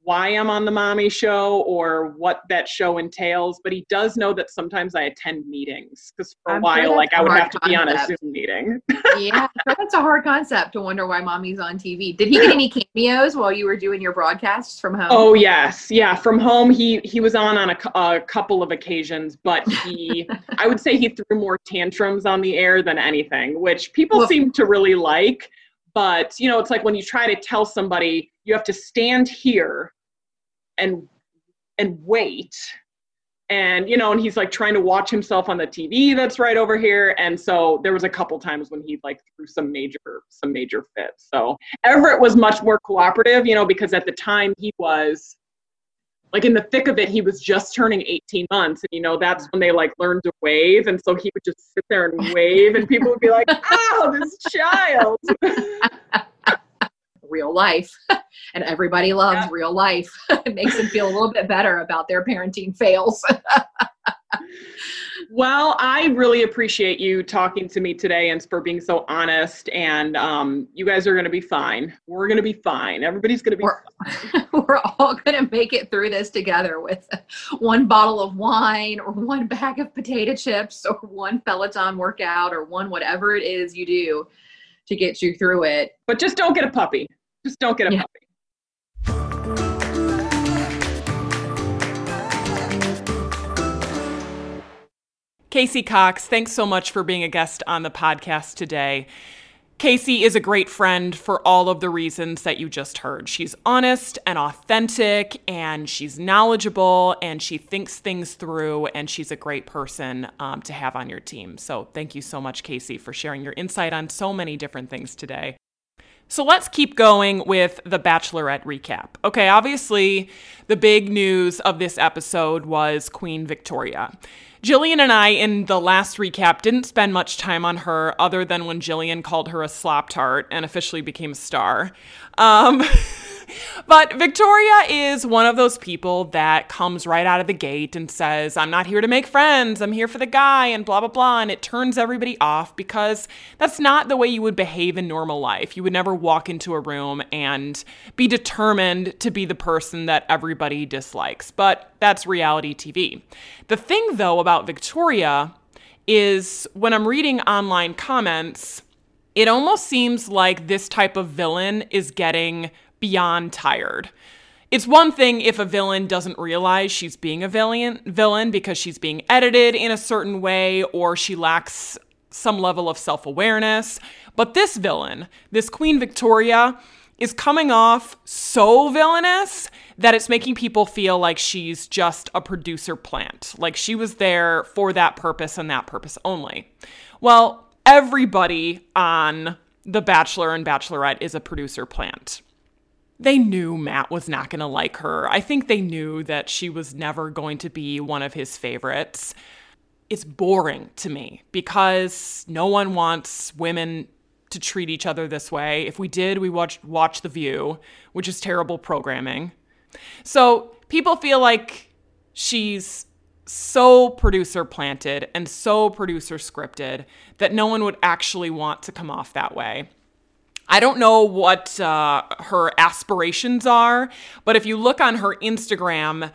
why i'm on the mommy show or what that show entails but he does know that sometimes i attend meetings because for a I'm sure while that's like I would have to be on a zoom meeting yeah, that's a hard concept to wonder why mommy's on TV. Did he get any cameos while you were doing your broadcasts from home? Oh yes, yeah. From home, he he was on on a, a couple of occasions, but he, I would say he threw more tantrums on the air than anything, which people Well- seem to really like. But you know, it's like when you try to tell somebody you have to stand here and and wait, and you know, and he's like trying to watch himself on the TV that's right over here, and so there was a couple times when he like threw some major some major fits. So Everett was much more cooperative, you know, because at the time he was like in the thick of it, he was just turning 18 months. And, you know, that's when they like learned to wave. And so he would just sit there and wave, and people would be like, oh, this child. Real life. and everybody loves real life. it makes them feel a little bit better about their parenting fails. Well, I really appreciate you talking to me today and for being so honest. And um, you guys are going to be fine. We're going to be fine. Everybody's going to be We're, we're all going to make it through this together with one bottle of wine or one bag of potato chips or one Peloton workout or one whatever it is you do to get you through it. But just don't get a puppy. Just don't get a Yeah. puppy. Casey Cox, thanks so much for being a guest on the podcast today. Casey is a great friend for all of the reasons that you just heard. She's honest and authentic, and she's knowledgeable, and she thinks things through, and she's a great person um, to have on your team. So, thank you so much, Casey, for sharing your insight on so many different things today. So let's keep going with the Bachelorette recap. Okay, obviously, the big news of this episode was Queen Victoria. Jillian and I, in the last recap, didn't spend much time on her other than when Jillian called her a slop tart and officially became a star. Um, but Victoria is one of those people that comes right out of the gate and says, I'm not here to make friends, I'm here for the guy, and blah, blah, blah. And it turns everybody off because that's not the way you would behave in normal life. You would never walk into a room and be determined to be the person that everybody dislikes. But that's reality TV. The thing, though, about Victoria is when I'm reading online comments, it almost seems like this type of villain is getting beyond tired. It's one thing if a villain doesn't realize she's being a villain villain because she's being edited in a certain way or she lacks some level of self-awareness, but this villain, this Queen Victoria, is coming off so villainous that it's making people feel like she's just a producer plant, like she was there for that purpose and that purpose only. Well, everybody on The Bachelor and Bachelorette is a producer plant. They knew Matt was not going to like her. I think they knew that she was never going to be one of his favorites. It's boring to me because no one wants women to treat each other this way. If we did, we watched Watch The View, which is terrible programming. So people feel like she's so producer planted and so producer scripted that no one would actually want to come off that way. I don't know what uh, her aspirations are, but if you look on her Instagram,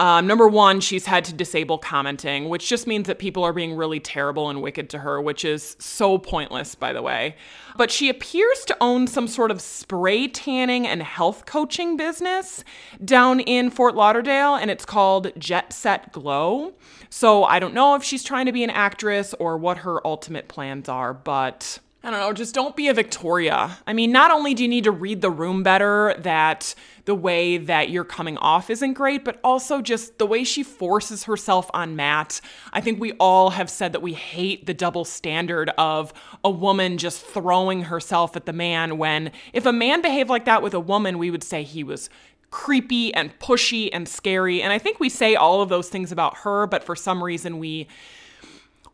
um, number one, she's had to disable commenting, which just means that people are being really terrible and wicked to her, which is so pointless, by the way. But she appears to own some sort of spray tanning and health coaching business down in Fort Lauderdale, and it's called Jet Set Glow. So I don't know if she's trying to be an actress or what her ultimate plans are, but. I don't know, just don't be a Victoria. I mean, not only do you need to read the room better, that the way that you're coming off isn't great, but also just the way she forces herself on Matt. I think we all have said that we hate the double standard of a woman just throwing herself at the man when if a man behaved like that with a woman, we would say he was creepy and pushy and scary. And I think we say all of those things about her, but for some reason we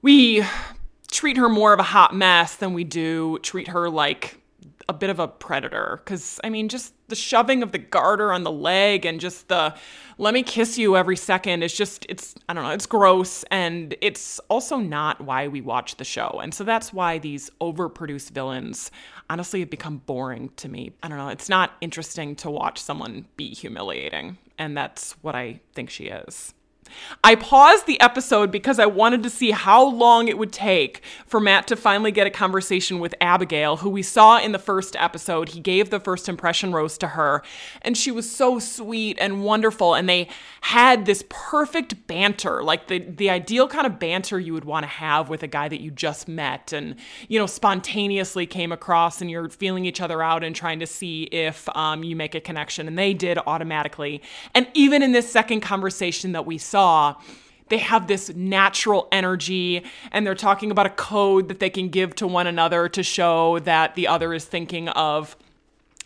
we treat her more of a hot mess than we do treat her like a bit of a predator. Because i mean just the shoving of the garter on the leg and just the let me kiss you every second is just it's i don't know it's gross. And it's also not why we watch the show. And so that's why these overproduced villains honestly have become boring to me. I don't know it's not interesting to watch someone be humiliating. And that's what i think she is I paused the episode because I wanted to see how long it would take for Matt to finally get a conversation with Abigail, who we saw in the first episode. He gave the first impression rose to her, and she was so sweet and wonderful. And they had this perfect banter, like the, the ideal kind of banter you would want to have with a guy that you just met and, you know, spontaneously came across and you're feeling each other out and trying to see if um, you make a connection. And they did automatically. And even in this second conversation that we saw, saw they have this natural energy and they're talking about a code that they can give to one another to show that the other is thinking of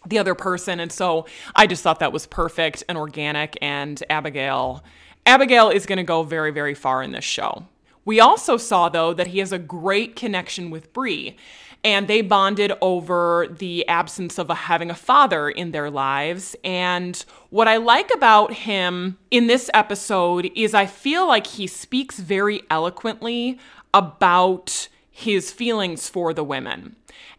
the other person. And so i just thought that was perfect and organic and abigail abigail is going to go very very far in this show. We also saw though that he has a great connection with Bri and they bonded over the absence of a, having a father in their lives. And what I like about him in this episode is I feel like he speaks very eloquently about his feelings for the women.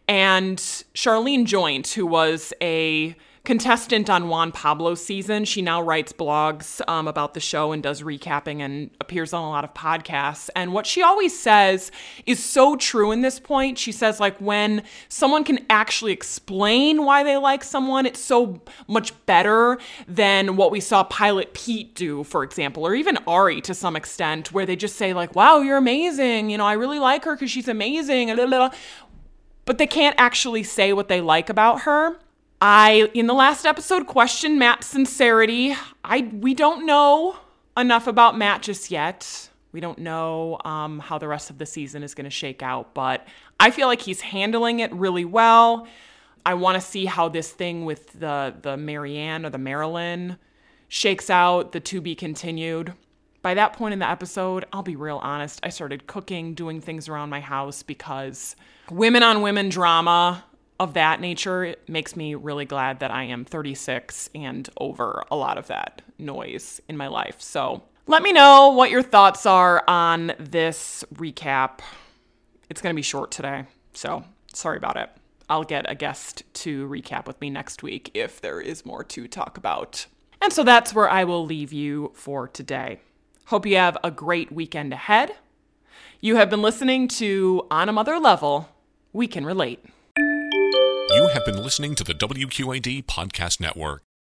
And Sharleen Joynt, who was a contestant on Juan Pablo's season. She now writes blogs um, about the show and does recapping and appears on a lot of podcasts. And what she always says is so true in this point. She says, like, when someone can actually explain why they like someone, it's so much better than what we saw Pilot Pete do, for example, or even Ari to some extent, where they just say, like, wow, you're amazing. You know, I really like her because she's amazing. But they can't actually say what they like about her. I in the last episode questioned Matt's sincerity. I we don't know enough about Matt just yet. We don't know um, how the rest of the season is going to shake out, but I feel like he's handling it really well. I want to see how this thing with the the Marianne or the Marilyn shakes out. The to be continued. By that point in the episode, I'll be real honest. I started cooking, doing things around my house because women on women drama of that nature it makes me really glad that I am 36 and over a lot of that noise in my life. So let me know what your thoughts are on this recap. It's going to be short today, so sorry about it. I'll get a guest to recap with me next week if there is more to talk about. And so that's where I will leave you for today. Hope you have a great weekend ahead. You have been listening to On a Mother Level. We can relate. Have been listening to the WQAD Podcast Network.